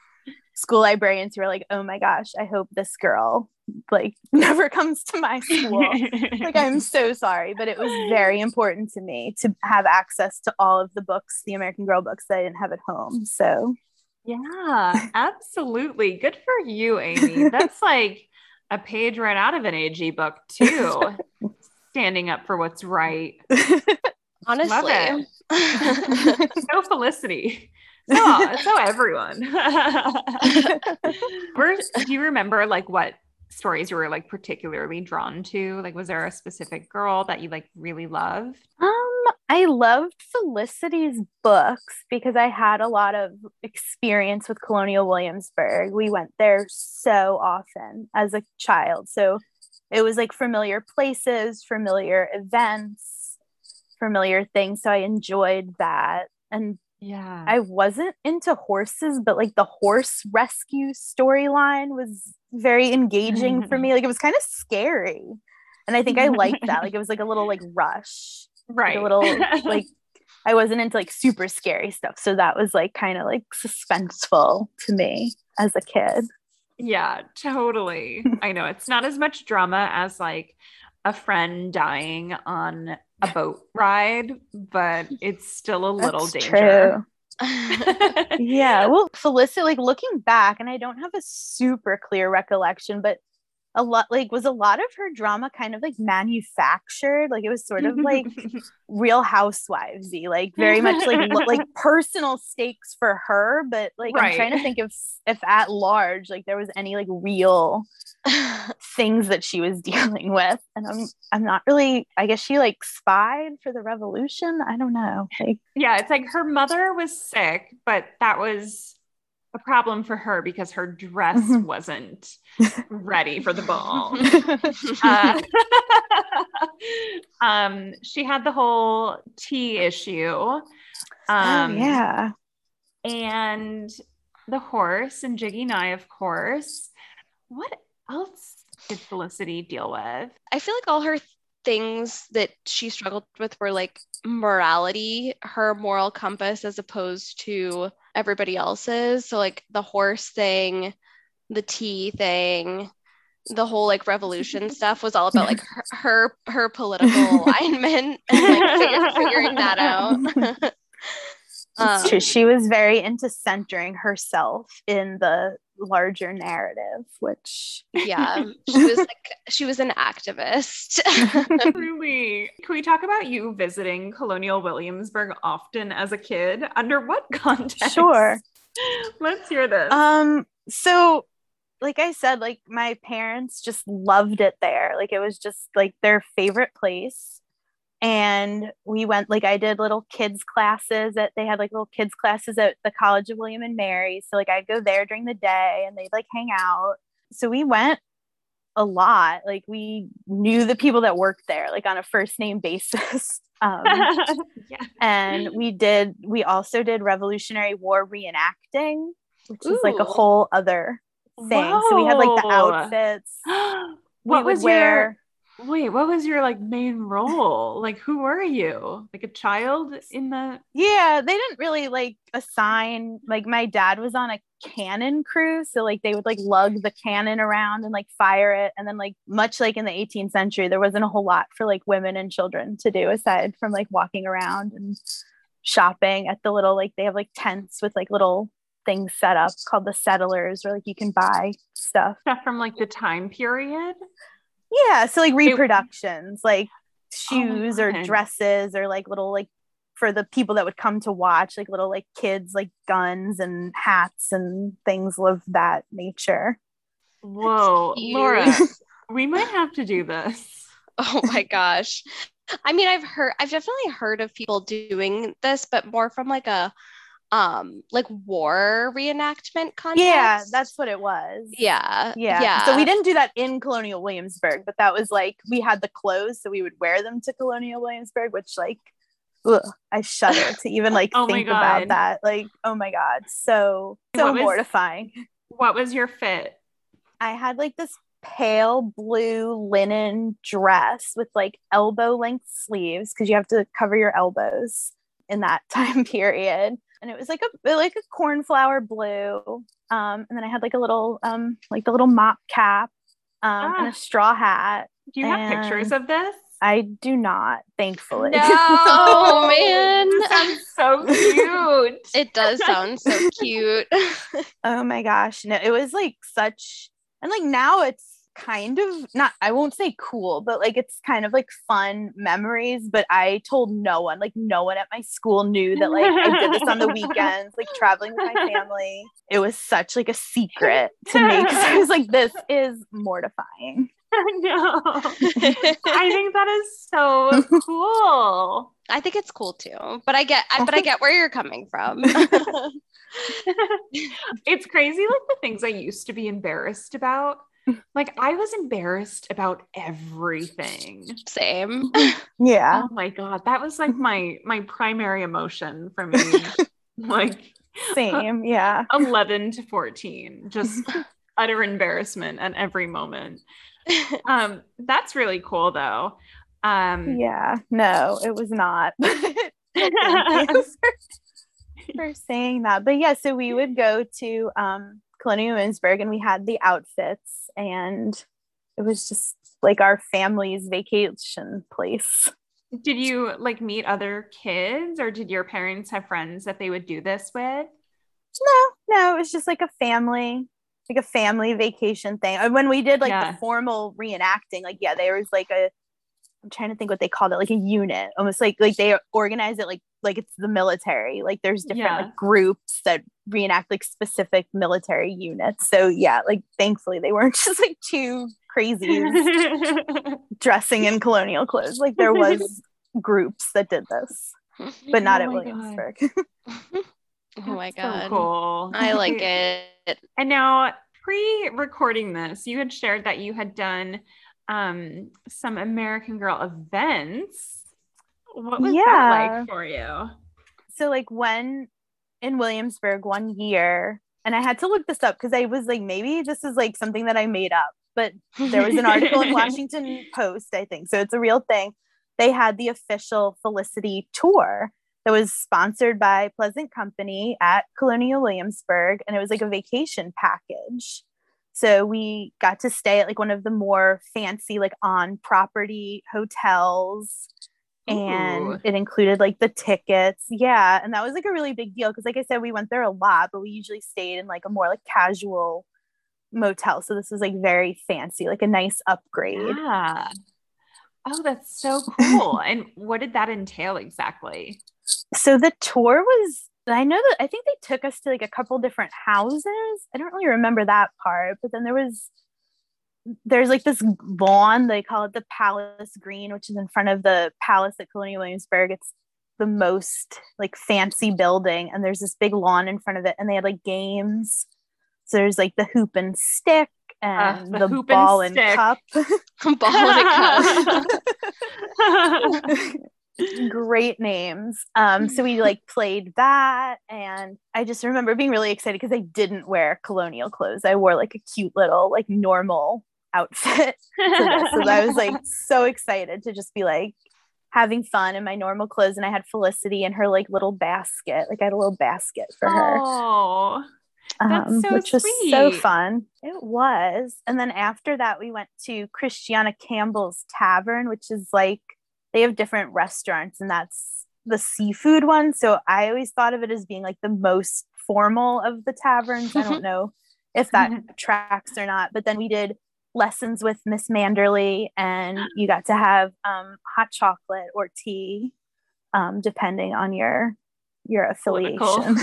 school librarians who are like, oh my gosh, I hope this girl like never comes to my school. like I'm so sorry, but it was very important to me to have access to all of the books, the American Girl books that I didn't have at home. So Yeah, absolutely. Good for you, Amy. That's like a page right out of an AG book, too. Standing up for what's right. Honestly. So Felicity. So, so everyone. Were, do you remember like what stories you were like particularly drawn to? Like, was there a specific girl that you like really loved? Um, I loved Felicity's books because I had a lot of experience with Colonial Williamsburg. We went there so often as a child. So it was like familiar places, familiar events, familiar things. So I enjoyed that. And Yeah. I wasn't into horses, but like the horse rescue storyline was very engaging for me. Mm-hmm. Like it was kind of scary. And I think I liked that. Like it was like a little like rush right. like a little like I wasn't into like super scary stuff. So that was like kind of like suspenseful to me as a kid. Yeah, totally. I know it's not as much drama as like a friend dying on a boat ride, but it's still a little That's danger. true. yeah. Well, Felicity, like looking back, and I don't have a super clear recollection, but a lot like was a lot of her drama kind of like manufactured like it was sort of like real housewivesy like very much like lo- like personal stakes for her but like i'm trying to think if if at large like there was any like real things that she was dealing with and i'm i'm not really i guess she like spied for the revolution? I don't know like yeah, it's like her mother was sick, but that was a problem for her because her dress Mhm. wasn't ready for the ball. Uh, um, she had the whole tea issue. Um, oh, yeah and the horse and Jiggy Nye, of course. What else did Felicity deal with? I feel like all her things that she struggled with were like morality, her moral compass as opposed to everybody else's. So like the horse thing, the tea thing, the whole like revolution stuff was all about like her her, her political alignment and like figure, figuring that out. Um, true. She was very into centering herself in the larger narrative, which yeah, she was like she was an activist. Truly. Can we talk about you visiting Colonial Williamsburg often as a kid? Under what context? sure. Let's hear this. Um, so like I said, like my parents just loved it there. Like it was just like their favorite place. And we went like I did little kids classes that they had like little kids classes at the College of William and Mary. So like I'd go there during the day and they'd like hang out. So we went a lot. Like we knew the people that worked there like on a first name basis. Um, yeah. and we did we also did revolutionary war reenacting which is like a whole other thing so we had like the outfits what we was wear your wait, what was your like main role? like who were you? Like a child in the yeah they didn't really like assign like my dad was on a cannon crew so like they would like lug the cannon around and like fire it and then like much like in the 18th century there wasn't a whole lot for like women and children to do aside from like walking around and shopping at the little like they have like tents with like little things set up called the sutlers where like you can buy stuff stuff from like the time period? Yeah, so like reproductions, like Oh shoes or dresses or like little like for the people that would come to watch, like little like kids like guns and hats and things of that nature. Whoa. Laura, we might have to do this. Oh my gosh. I mean, I've heard I've definitely heard of people doing this, but more from like a um like war reenactment context. Yeah, that's what it was. yeah. Yeah. Yeah. So we didn't do that in Colonial Williamsburg, but that was like we had the clothes, so we would wear them to Colonial Williamsburg, which like ugh, I shudder to even like Oh think about that. Like, oh my God. So so What was- mortifying. What was your fit? I had like this pale blue linen dress with like elbow length sleeves because you have to cover your elbows in that time period. And it was like a like a cornflower blue. Um, and then I had like a little um like the little mop cap um and Ah. a straw hat. Do you have pictures of this? I do not, thankfully. Oh man. This sounds so cute. It does sound so cute. Oh my gosh. No, it was like such and like now it's kind of not I won't say cool, but like it's kind of like fun memories. But I told no one, like no one at my school knew that like I did this on the weekends, like traveling with my family. It was such like a secret to me because I was like, this is mortifying. no. I think that is so cool. I think it's cool too, but I get, I, but I get where you're coming from. it's crazy like the things I used to be embarrassed about. Like I was embarrassed about everything. Same. Yeah. Oh my god, that was like my my primary emotion from like Same. Yeah. 11 to 14. Just utter embarrassment at every moment. Um that's really cool though. Um Yeah. No, it was not. For, for saying that. But yeah, so we would go to um, Colonial Williamsburg and we had the outfits and it was just like our family's vacation place. Did you like meet other kids or did your parents have friends that they would do this with? No, no, it was just like a family, like a family vacation thing. And when we did like Yeah. the formal reenacting, like yeah, there was like a I'm trying to think what they called it, like a unit, almost like like they organized it like like it's the military. Like there's different Yeah. like groups that reenact like specific military units. So yeah, like thankfully they weren't just like two crazies dressing in colonial clothes. Like there was groups that did this, but not Oh at my God. Williamsburg. oh my That's so god. cool. I like it. And now, pre-recording this, you had shared that you had done um, some American Girl events. What was that like for you? so like when in Williamsburg one year, and I had to look this up because I was like, maybe this is like something that I made up, but there was an article in Washington Post, I think. So it's a real thing. They had the official Felicity tour that was sponsored by Pleasant Company at Colonial Williamsburg, and it was like a vacation package. So we got to stay at like one of the more fancy, like on property hotels and Ooh. it included like the tickets. Yeah. And that was like a really big deal because, like I said, we went there a lot, but we usually stayed in like a more like casual motel. So this was like very fancy, like a nice upgrade. Yeah. Oh, that's so cool. and what did that entail exactly? So the tour was, I know that I think they took us to like a couple different houses. I don't really remember that part, but then there was, there's like this lawn, they call it the Palace Green, which is in front of the palace at Colonial Williamsburg. It's the most like fancy building, and there's this big lawn in front of it, and they had like games. So there's like the hoop and stick and the the, hoop and ball and, stick. cup. Ball and cup. great names. Um, so we like played that, and I just remember being really excited because I didn't wear colonial clothes. I wore like a cute little like normal outfit. So I was like so excited to just be like having fun in my normal clothes, and I had Felicity in her like little basket. Like I had a little basket for her Oh, that's um, so which was so fun. It was. And then after that, we went to Christiana Campbell's Tavern, which is like they have different restaurants, and that's the seafood one. So I always thought of it as being like the most formal of the taverns. I don't know if that tracks or not. But then we did lessons with Miss Manderly, and you got to have um, hot chocolate or tea, um, depending on your your affiliation. political,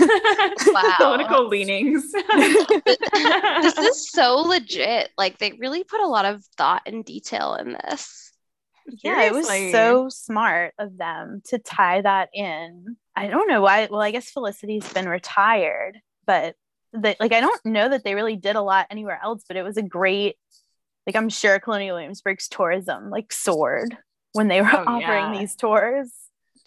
Wow. political leanings. this is so legit. Like they really put a lot of thought and detail in this. yeah it was so smart of them to tie that in i don't know why well i guess felicity's been retired but the, like i don't know that they really did a lot anywhere else but it was a great like i'm sure colonial williamsburg's tourism like soared when they were Oh, offering yeah. these tours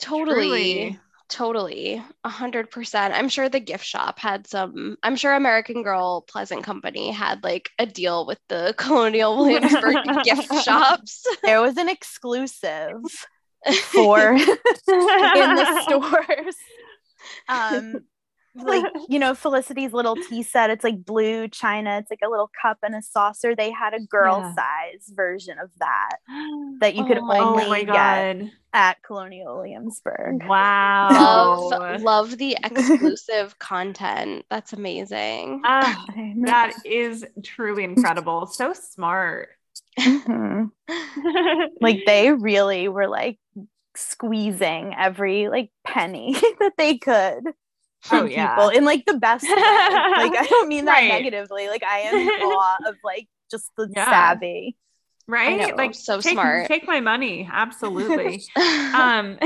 Totally. Truly. Totally. A hundred percent. I'm sure the gift shop had some, I'm sure American Girl Pleasant Company had like a deal with the Colonial Williamsburg gift shops. there was an exclusive for in the stores um like you know felicity's little tea set it's like blue china it's like a little cup and a saucer they had a girl Yeah. size version of that that you could Oh my only oh my get god. at colonial williamsburg Wow. Love, love the exclusive content. That's amazing. I know. that is truly incredible. So smart. Mhm. like they really were like squeezing every like penny that they could from Oh, yeah. people in like the best way. like i don't mean that Right. negatively like i am in awe of like just the Yeah. savvy right? like so take, smart. Take my money. Absolutely. um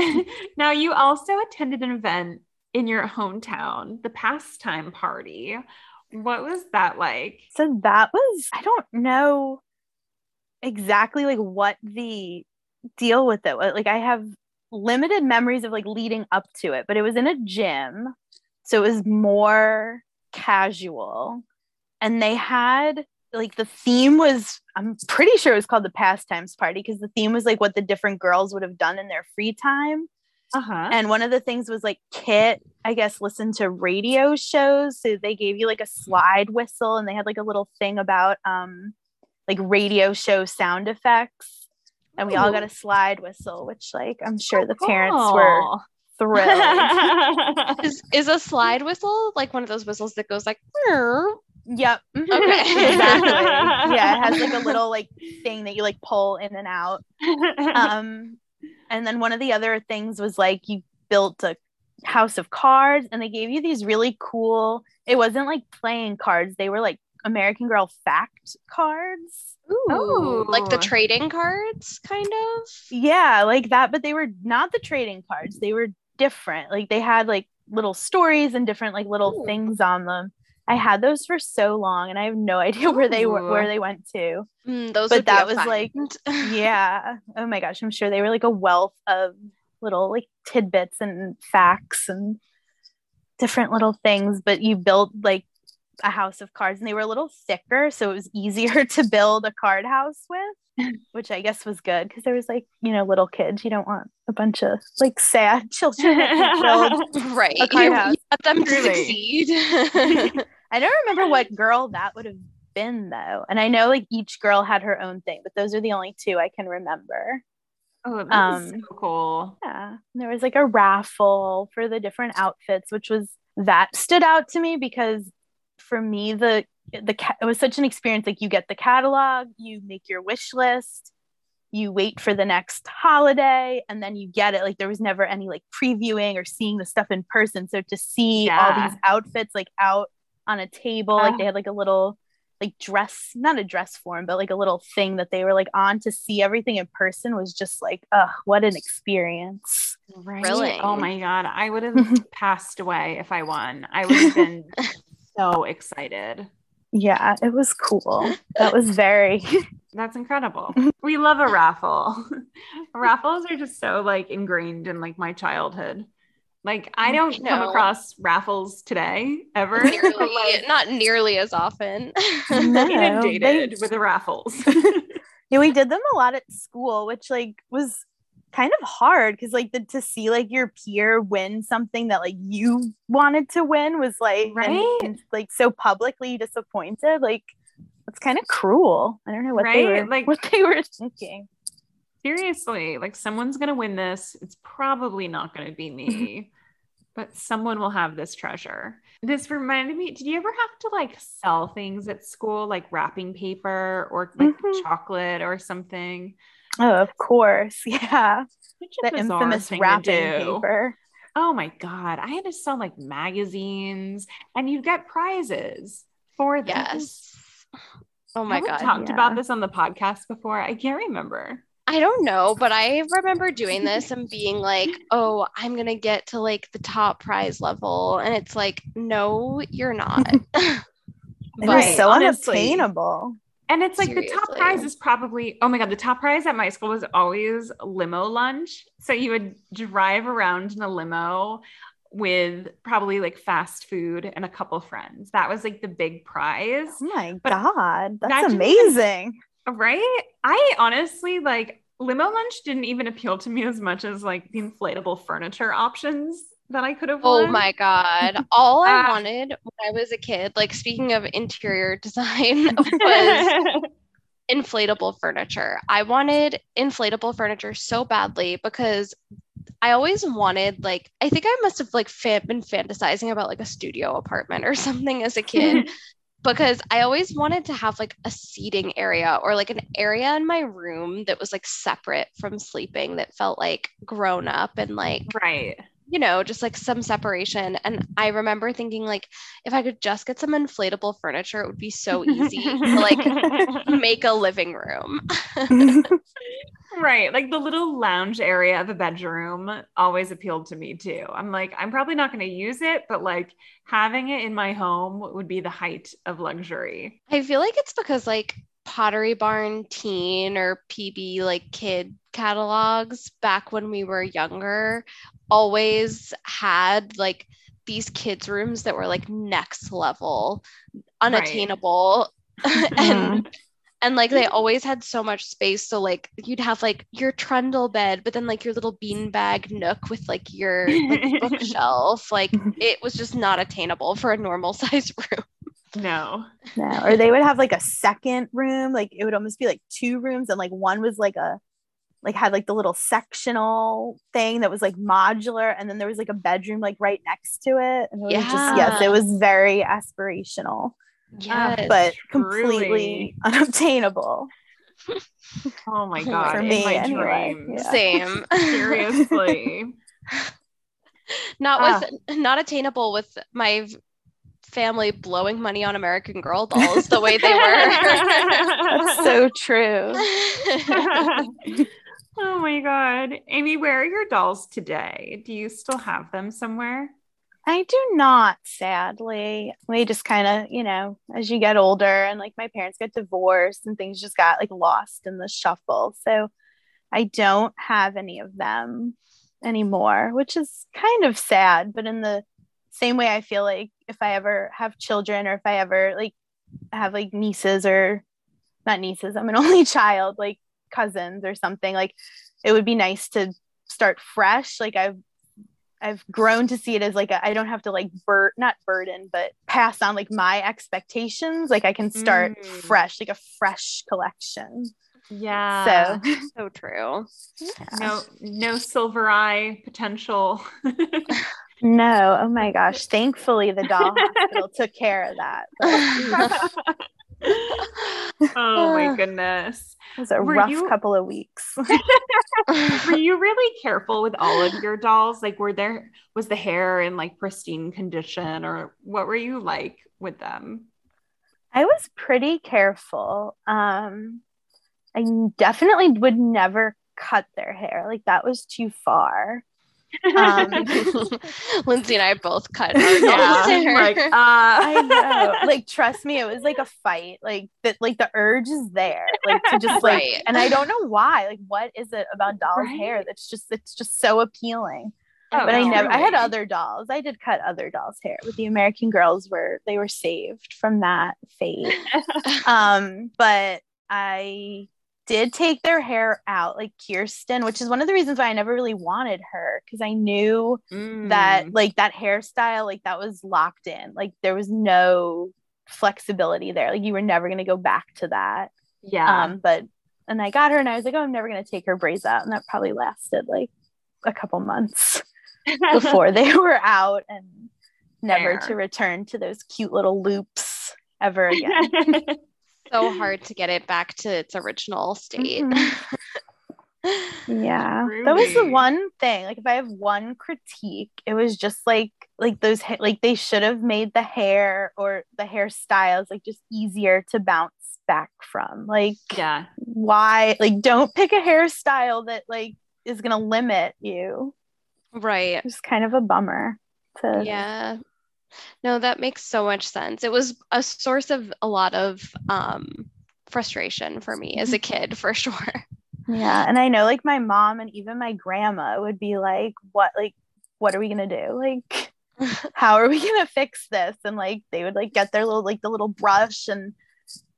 now you also attended an event in your hometown, the pastime party. What was that like? so that was i don't know exactly like what the deal with it was like i have limited memories of like leading up to it but it was in a gym so it was more casual and they had like the theme was i'm pretty sure it was called the pastimes party because the theme was like what the different girls would have done in their free time Uh-huh. and one of the things was like kit I guess, listened to radio shows. So they gave you like a slide whistle and they had like a little thing about um like radio show sound effects. And we all got a slide whistle, which like I'm sure the parents were. Thrilled. Is is a slide whistle like one of those whistles that goes like "Meow"? yep. Okay. exactly. Yeah, it has like a little like thing that you like pull in and out. um and then one of the other things was like you built a house of cards and they gave you these really cool it wasn't like playing cards they were like american girl fact cards Ooh, like the trading cards, kind of. yeah like that but they were not the trading cards they were different. Like they had like little stories and different like little Ooh. things on them. I had those for so long and i have no idea where they were where they went to. Mm, those, But that was, like, yeah. Oh my gosh i'm sure they were like a wealth of little like tidbits and facts and different little things. But you built like a house of cards and they were a little thicker so it was easier to build a card house with which i guess was good because there was like you know little kids you don't want a bunch of like sad children that can build right. a card you, house. you want them to Truly. succeed. i don't remember what girl that would have been though and i know like each girl had her own thing but those are the only two i can remember oh, that's Um, so cool. Yeah. And There was like a raffle for the different outfits, which was that stood out to me because for me the the it was such an experience like you get the catalog, you make your wish list, you wait for the next holiday and then you get it like there was never any like previewing or seeing the stuff in person so to see all these outfits like out on a table like they had like a little like dress not a dress form but like a little thing that they were like on to see everything in person was just like ugh what an experience Right? Thrilling. Oh my god, I would have passed away if I won. I would have been so excited. yeah it was cool that was very That's incredible. We love a raffle. Raffles are just so like ingrained in like my childhood. Like I don't come across raffles today ever. nearly, like, not nearly as often. No, inundated they- with the raffles. yeah we did them a lot at school which like was kind of hard because like the, to see like your peer win something that like you wanted to win was like and- Right? and, like so publicly disappointed like it's kind of cruel i don't know what they were Like- what they were thinking Seriously, like someone's gonna win this. It's probably not gonna be me, but someone will have this treasure. This reminded me, did you ever have to like sell things at school, like wrapping paper or like Mhm. chocolate or something? Oh of course yeah Such the infamous wrapping paper Oh my God. I had to sell like magazines and you'd get prizes for this. yes. Oh my Have we god. talked yeah. about this on the podcast before. I can't remember. I don't know, but I remember doing this and being like, "Oh, I'm going to get to like the top prize level." And it's like, "No, you're not." it Right, was so honestly. unattainable And it's like the top prize is probably, oh my God, the top prize at my school was always limo lunch. So you would drive around in a limo with probably like fast food and a couple friends. That was like the big prize. oh my But god that's even- amazing Right? I honestly like limo lunch didn't even appeal to me as much as like the inflatable furniture options that I could have Oh my god. All I Ah. wanted when I was a kid, like speaking of interior design, was inflatable furniture. I wanted inflatable furniture so badly because I always wanted like I think I must have like fa- been fantasizing about like a studio apartment or something as a kid because I always wanted to have like a seating area or like an area in my room that was like separate from sleeping that felt like grown up and like right. You know, just like some separation. And I remember thinking, like, if I could just get some inflatable furniture, it would be so easy to like make a living room. Right. Like the little lounge area of a bedroom always appealed to me too. I'm like, I'm probably not going to use it, but like having it in my home would be the height of luxury. I feel like it's because like Pottery Barn teen or PB like kid catalogs back when we were younger always had like these kids' rooms that were like next level, unattainable. and mm-hmm. and like they always had so much space. So like you'd have like your trundle bed but then like your little beanbag nook with like your like, bookshelf. Like it was just not attainable for a normal size room. No. No, or they would have like a second room, like it would almost be like two rooms, and like one was like a like had like the little sectional thing that was like modular, and then there was like a bedroom like right next to it. And it was just yes, it was very aspirational, yes but truly. completely unobtainable. Oh my For god. in me, my anyway, dreams. yeah. same Seriously. not Ah. with not attainable with my family blowing money on american girl dolls the way they were That's so true. Oh my god. Amy, where are your dolls today? Do you still have them somewhere? I do not, sadly. We just kind of, you know, as you get older and like my parents got divorced and things just got like lost in the shuffle. So I don't have any of them anymore, which is kind of sad. But in the same way, I feel like if I ever have children or if I ever like have like nieces or not nieces, I'm an only child, like cousins or something, like it would be nice to start fresh. Like I've I've grown to see it as like a, I don't have to like bur not burden, but pass on like my expectations. Like I can start Mm. fresh, like a fresh collection. Yeah. so so true no no silver eye potential. no, oh my gosh. Thankfully the doll hospital took care of that. Oh my goodness. it was a Were rough you- couple of weeks. Were you really careful with all of your dolls? Like were there was the hair in like pristine condition or what were you like with them? I was pretty careful. Um, I definitely would never cut their hair. Like that was too far. Um, Lindsey and i both cut our yeah. Like uh I know. Like, trust me, it was like a fight. Like that, like the urge is there. Like to just like, Right. and I don't know why. Like, what is it about doll's Right. hair that's just it's just so appealing? Oh, but I never. I had other dolls. I did cut other dolls' hair, but the American girls were they were saved from that fate. um, but I did take their hair out, like Kirsten, which is one of the reasons why I never really wanted her because I knew that Mm. like that hairstyle like that was locked in like there was no flexibility there like you were never going to go back to that yeah. um but and i got her and i was like oh i'm never going to take her braids out and that probably lasted like a couple months before they were out and never Fair. to return to those cute little loops ever again so hard to get it back to its original state. Mhm. yeah that was the one thing like if i have one critique it was just like like those ha- like they should have made the hair or the hairstyles like just easier to bounce back from. Like yeah. why like don't pick a hairstyle that like is gonna limit you. Right. It's kind of a bummer to yeah no that makes so much sense. It was a source of a lot of um frustration for me as a kid for sure. Yeah and i know like my mom and even my grandma would be like what like what are we gonna do? Like how are we gonna fix this? And like they would like get their little like the little brush and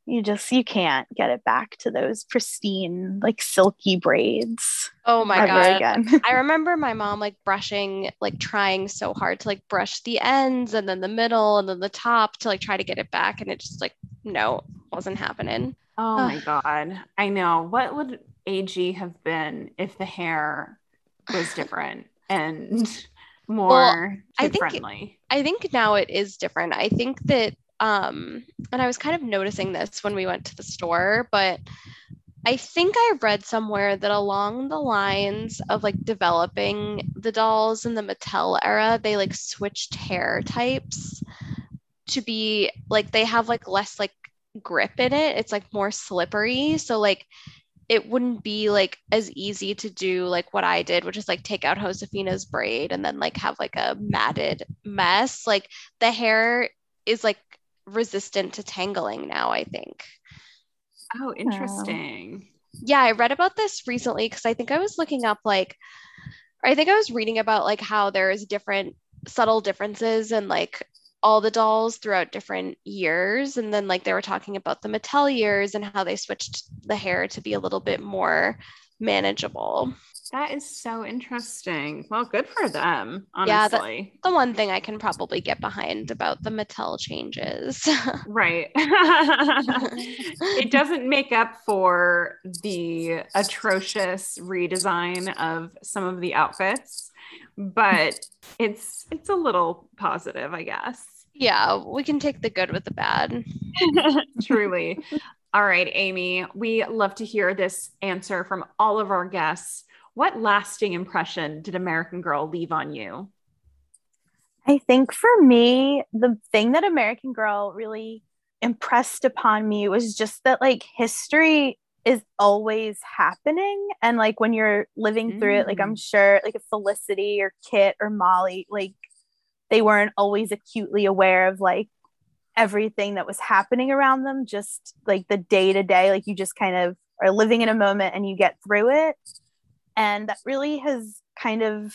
you just you can't get it back to those pristine like silky braids oh my god again I remember my mom like brushing, like trying so hard to like brush the ends and then the middle and then the top to like try to get it back. And it just like, no, wasn't happening. Oh Ugh. my god. I know. What would AG have been if the hair was different and more I kid think- friendly? I think now it is different. I think that, um, and I was kind of noticing this when we went to the store, but I think I read somewhere that along the lines of like developing the dolls in the Mattel era, they like switched hair types to be like they have like less like grip in it. It's like more slippery. So like it wouldn't be like as easy to do like what I did, which is like take out Josefina's braid and then like have like a matted mess. Like the hair is like resistant to tangling now, I think. Oh, oh, interesting. Yeah, I read about this recently because I think I was looking up like, I think I was reading about like how there's different subtle differences in like all the dolls throughout different years. And then, like, they were talking about the Mattel years and how they switched the hair to be a little bit more manageable. That is so interesting. Well, good for them, honestly. Yeah, the one thing I can probably get behind about the Mattel changes. right. it doesn't make up for the atrocious redesign of some of the outfits, but it's it's a little positive, I guess. Yeah, we can take the good with the bad. Truly. All right, Amy, we love to hear this answer from all of our guests. What lasting impression did American Girl leave on you? I think for me, the thing that American Girl really impressed upon me was just that like history is always happening. And like when you're living mm. through it, like I'm mm. sure like if Felicity or Kit or Molly, like they weren't always acutely aware of like everything that was happening around them, just like the day to day, like you just kind of are living in a moment and you get through it and that really has kind of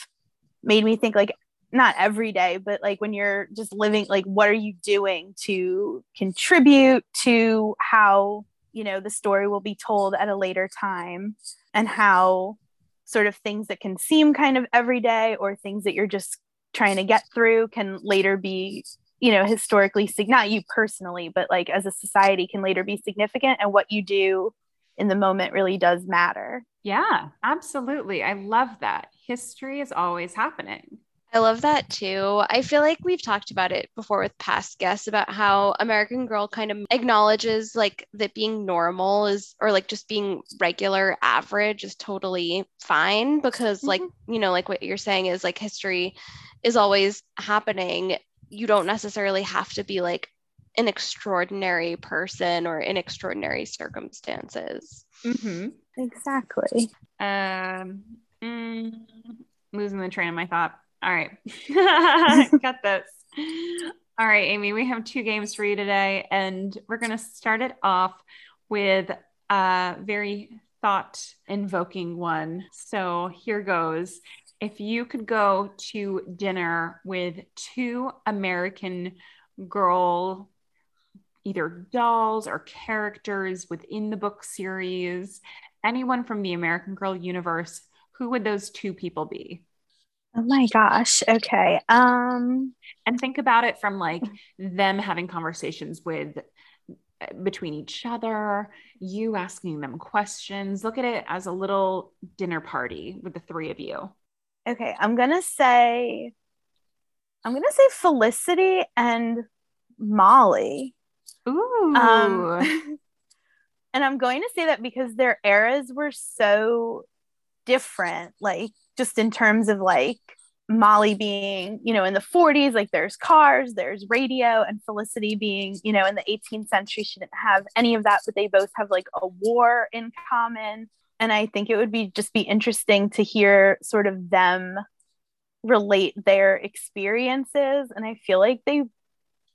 made me think like not every day but like when you're just living like what are you doing to contribute to how you know the story will be told at a later time and how sort of things that can seem kind of everyday or things that you're just trying to get through can later be you know historically not you personally but like as a society can later be significant and what you do in the moment really does matter yeah, absolutely. I love that. History is always happening. I love that too. I feel like we've talked about it before with past guests about how American Girl kind of acknowledges like that being normal is or like just being regular average is totally fine because mm-hmm. like, you know, like what you're saying is like history is always happening. You don't necessarily have to be like an extraordinary person or in extraordinary circumstances. Mm-hmm. Exactly. Um, mm, losing the train of my thought. All right. Got this. All right, Amy, we have two games for you today, and we're going to start it off with a very thought invoking one. So here goes. If you could go to dinner with two American girl either dolls or characters within the book series, anyone from the American Girl universe, who would those two people be? Oh my gosh. Okay. Um and think about it from like them having conversations with between each other, you asking them questions. Look at it as a little dinner party with the three of you. Okay, I'm going to say I'm going to say Felicity and Molly. Ooh. Um, and I'm going to say that because their eras were so different, like just in terms of like Molly being, you know, in the 40s, like there's cars, there's radio, and Felicity being, you know, in the 18th century, she didn't have any of that, but they both have like a war in common. And I think it would be just be interesting to hear sort of them relate their experiences. And I feel like they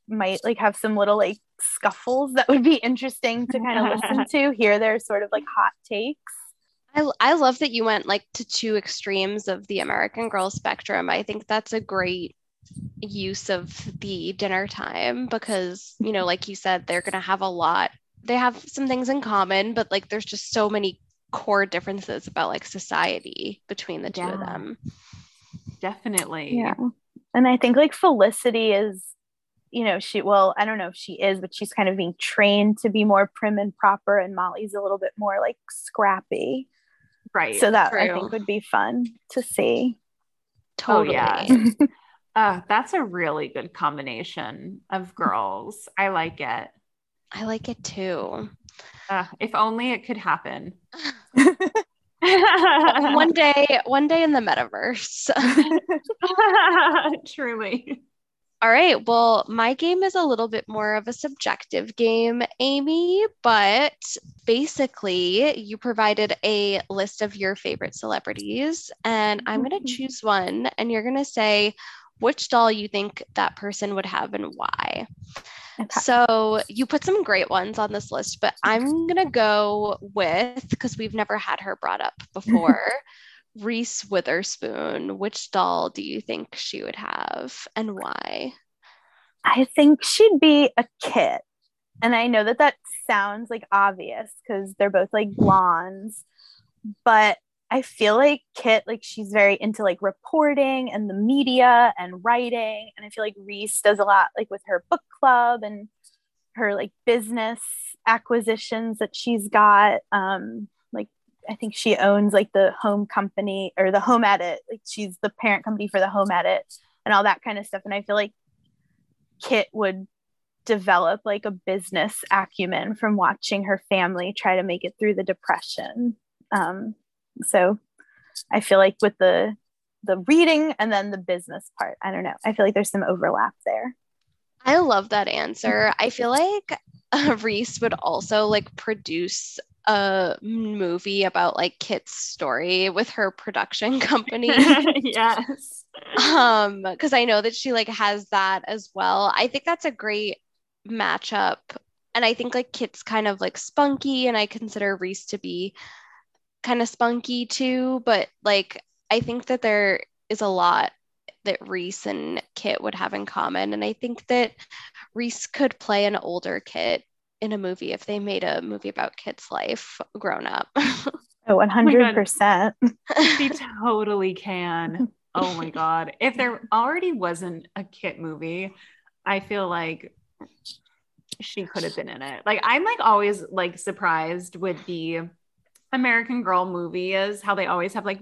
might like have some little like scuffles that would be interesting to kind of listen to, hear their sort of like hot takes. I, I love that you went like to two extremes of the American Girl spectrum. I think that's a great use of the dinner time because, you know, like you said, they're going to have a lot. They have some things in common, but like there's just so many core differences about like society between the two yeah. of them. Definitely. Yeah. And I think like Felicity is you know, she, well, I don't know if she is, but she's kind of being trained to be more prim and proper, and Molly's a little bit more like scrappy. Right. So that True. I think would be fun to see. Totally. Oh, yeah. uh, that's a really good combination of girls. I like it. I like it too. Uh, if only it could happen. one day, one day in the metaverse. Truly. All right. Well, my game is a little bit more of a subjective game, Amy, but basically, you provided a list of your favorite celebrities, and I'm going to mm-hmm. choose one, and you're going to say which doll you think that person would have and why. Okay. So you put some great ones on this list, but I'm going to go with, because we've never had her brought up before. Reese Witherspoon, which doll do you think she would have and why? I think she'd be a Kit. And I know that that sounds like obvious because they're both like blondes, but I feel like Kit, like she's very into like reporting and the media and writing. And I feel like Reese does a lot like with her book club and her like business acquisitions that she's got. Um, I think she owns like the home company or the home edit. Like she's the parent company for the home edit and all that kind of stuff. And I feel like Kit would develop like a business acumen from watching her family try to make it through the depression. Um, so I feel like with the the reading and then the business part, I don't know. I feel like there's some overlap there. I love that answer. I feel like uh, Reese would also like produce a movie about like Kit's story with her production company. yes. Um, because I know that she like has that as well. I think that's a great matchup. And I think like Kit's kind of like spunky, and I consider Reese to be kind of spunky too. But like, I think that there is a lot that Reese and Kit would have in common. And I think that Reese could play an older Kit in a movie if they made a movie about Kit's life grown up. oh, 100%. Oh she totally can. Oh my God. If there already wasn't a Kit movie, I feel like she could have been in it. Like I'm like always like surprised with the American Girl movie is how they always have like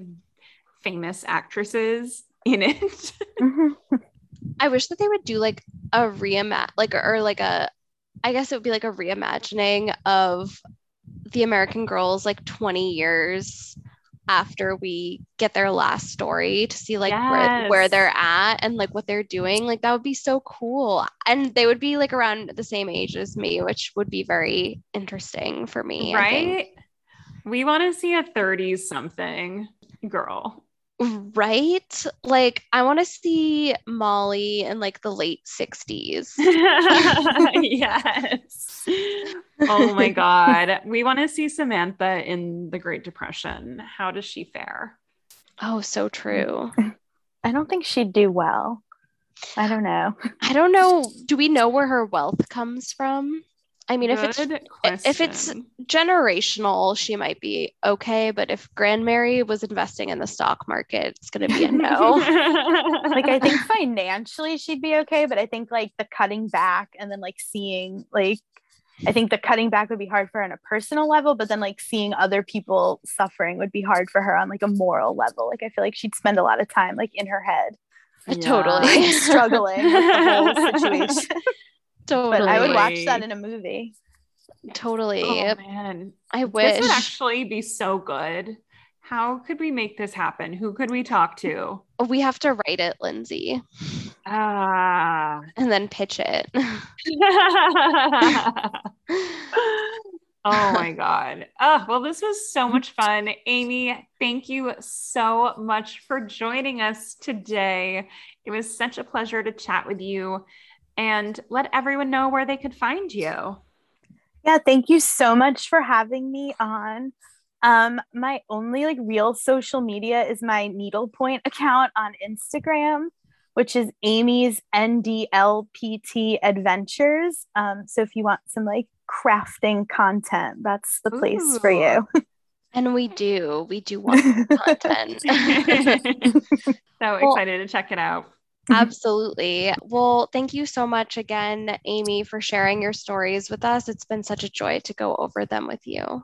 famous actresses in it. Mm-hmm. I wish that they would do like a reimagine, like or like a, I guess it would be like a reimagining of the American Girls like 20 years after we get their last story to see like yes. where, where they're at and like what they're doing. Like that would be so cool. And they would be like around the same age as me which would be very interesting for me right? We want to see a 30 something girl Right? Like I want to see Molly in like the late 60s. yes. Oh my god. We want to see Samantha in the Great Depression. How does she fare? Oh, so true. I don't think she'd do well. I don't know. I don't know. Do we know where her wealth comes from? I mean, Good if it's question. if it's generational, she might be okay. But if Grandmary was investing in the stock market, it's going to be a no. like I think financially she'd be okay, but I think like the cutting back and then like seeing like I think the cutting back would be hard for her on a personal level, but then like seeing other people suffering would be hard for her on like a moral level. Like I feel like she'd spend a lot of time like in her head, yeah. totally struggling with the whole situation. Totally. But I would watch that in a movie. Totally. Oh man. I wish. This would actually be so good. How could we make this happen? Who could we talk to? We have to write it, Lindsey. Ah. And then pitch it. oh my God. Oh, well, this was so much fun. Amy, thank you so much for joining us today. It was such a pleasure to chat with you and let everyone know where they could find you. Yeah, thank you so much for having me on. Um, my only like real social media is my needlepoint account on Instagram, which is Amy's NDLPT Adventures. Um, so if you want some like crafting content, that's the place Ooh. for you. And we do, we do want content. so well, excited to check it out. Mm-hmm. Absolutely. Well, thank you so much again, Amy, for sharing your stories with us. It's been such a joy to go over them with you.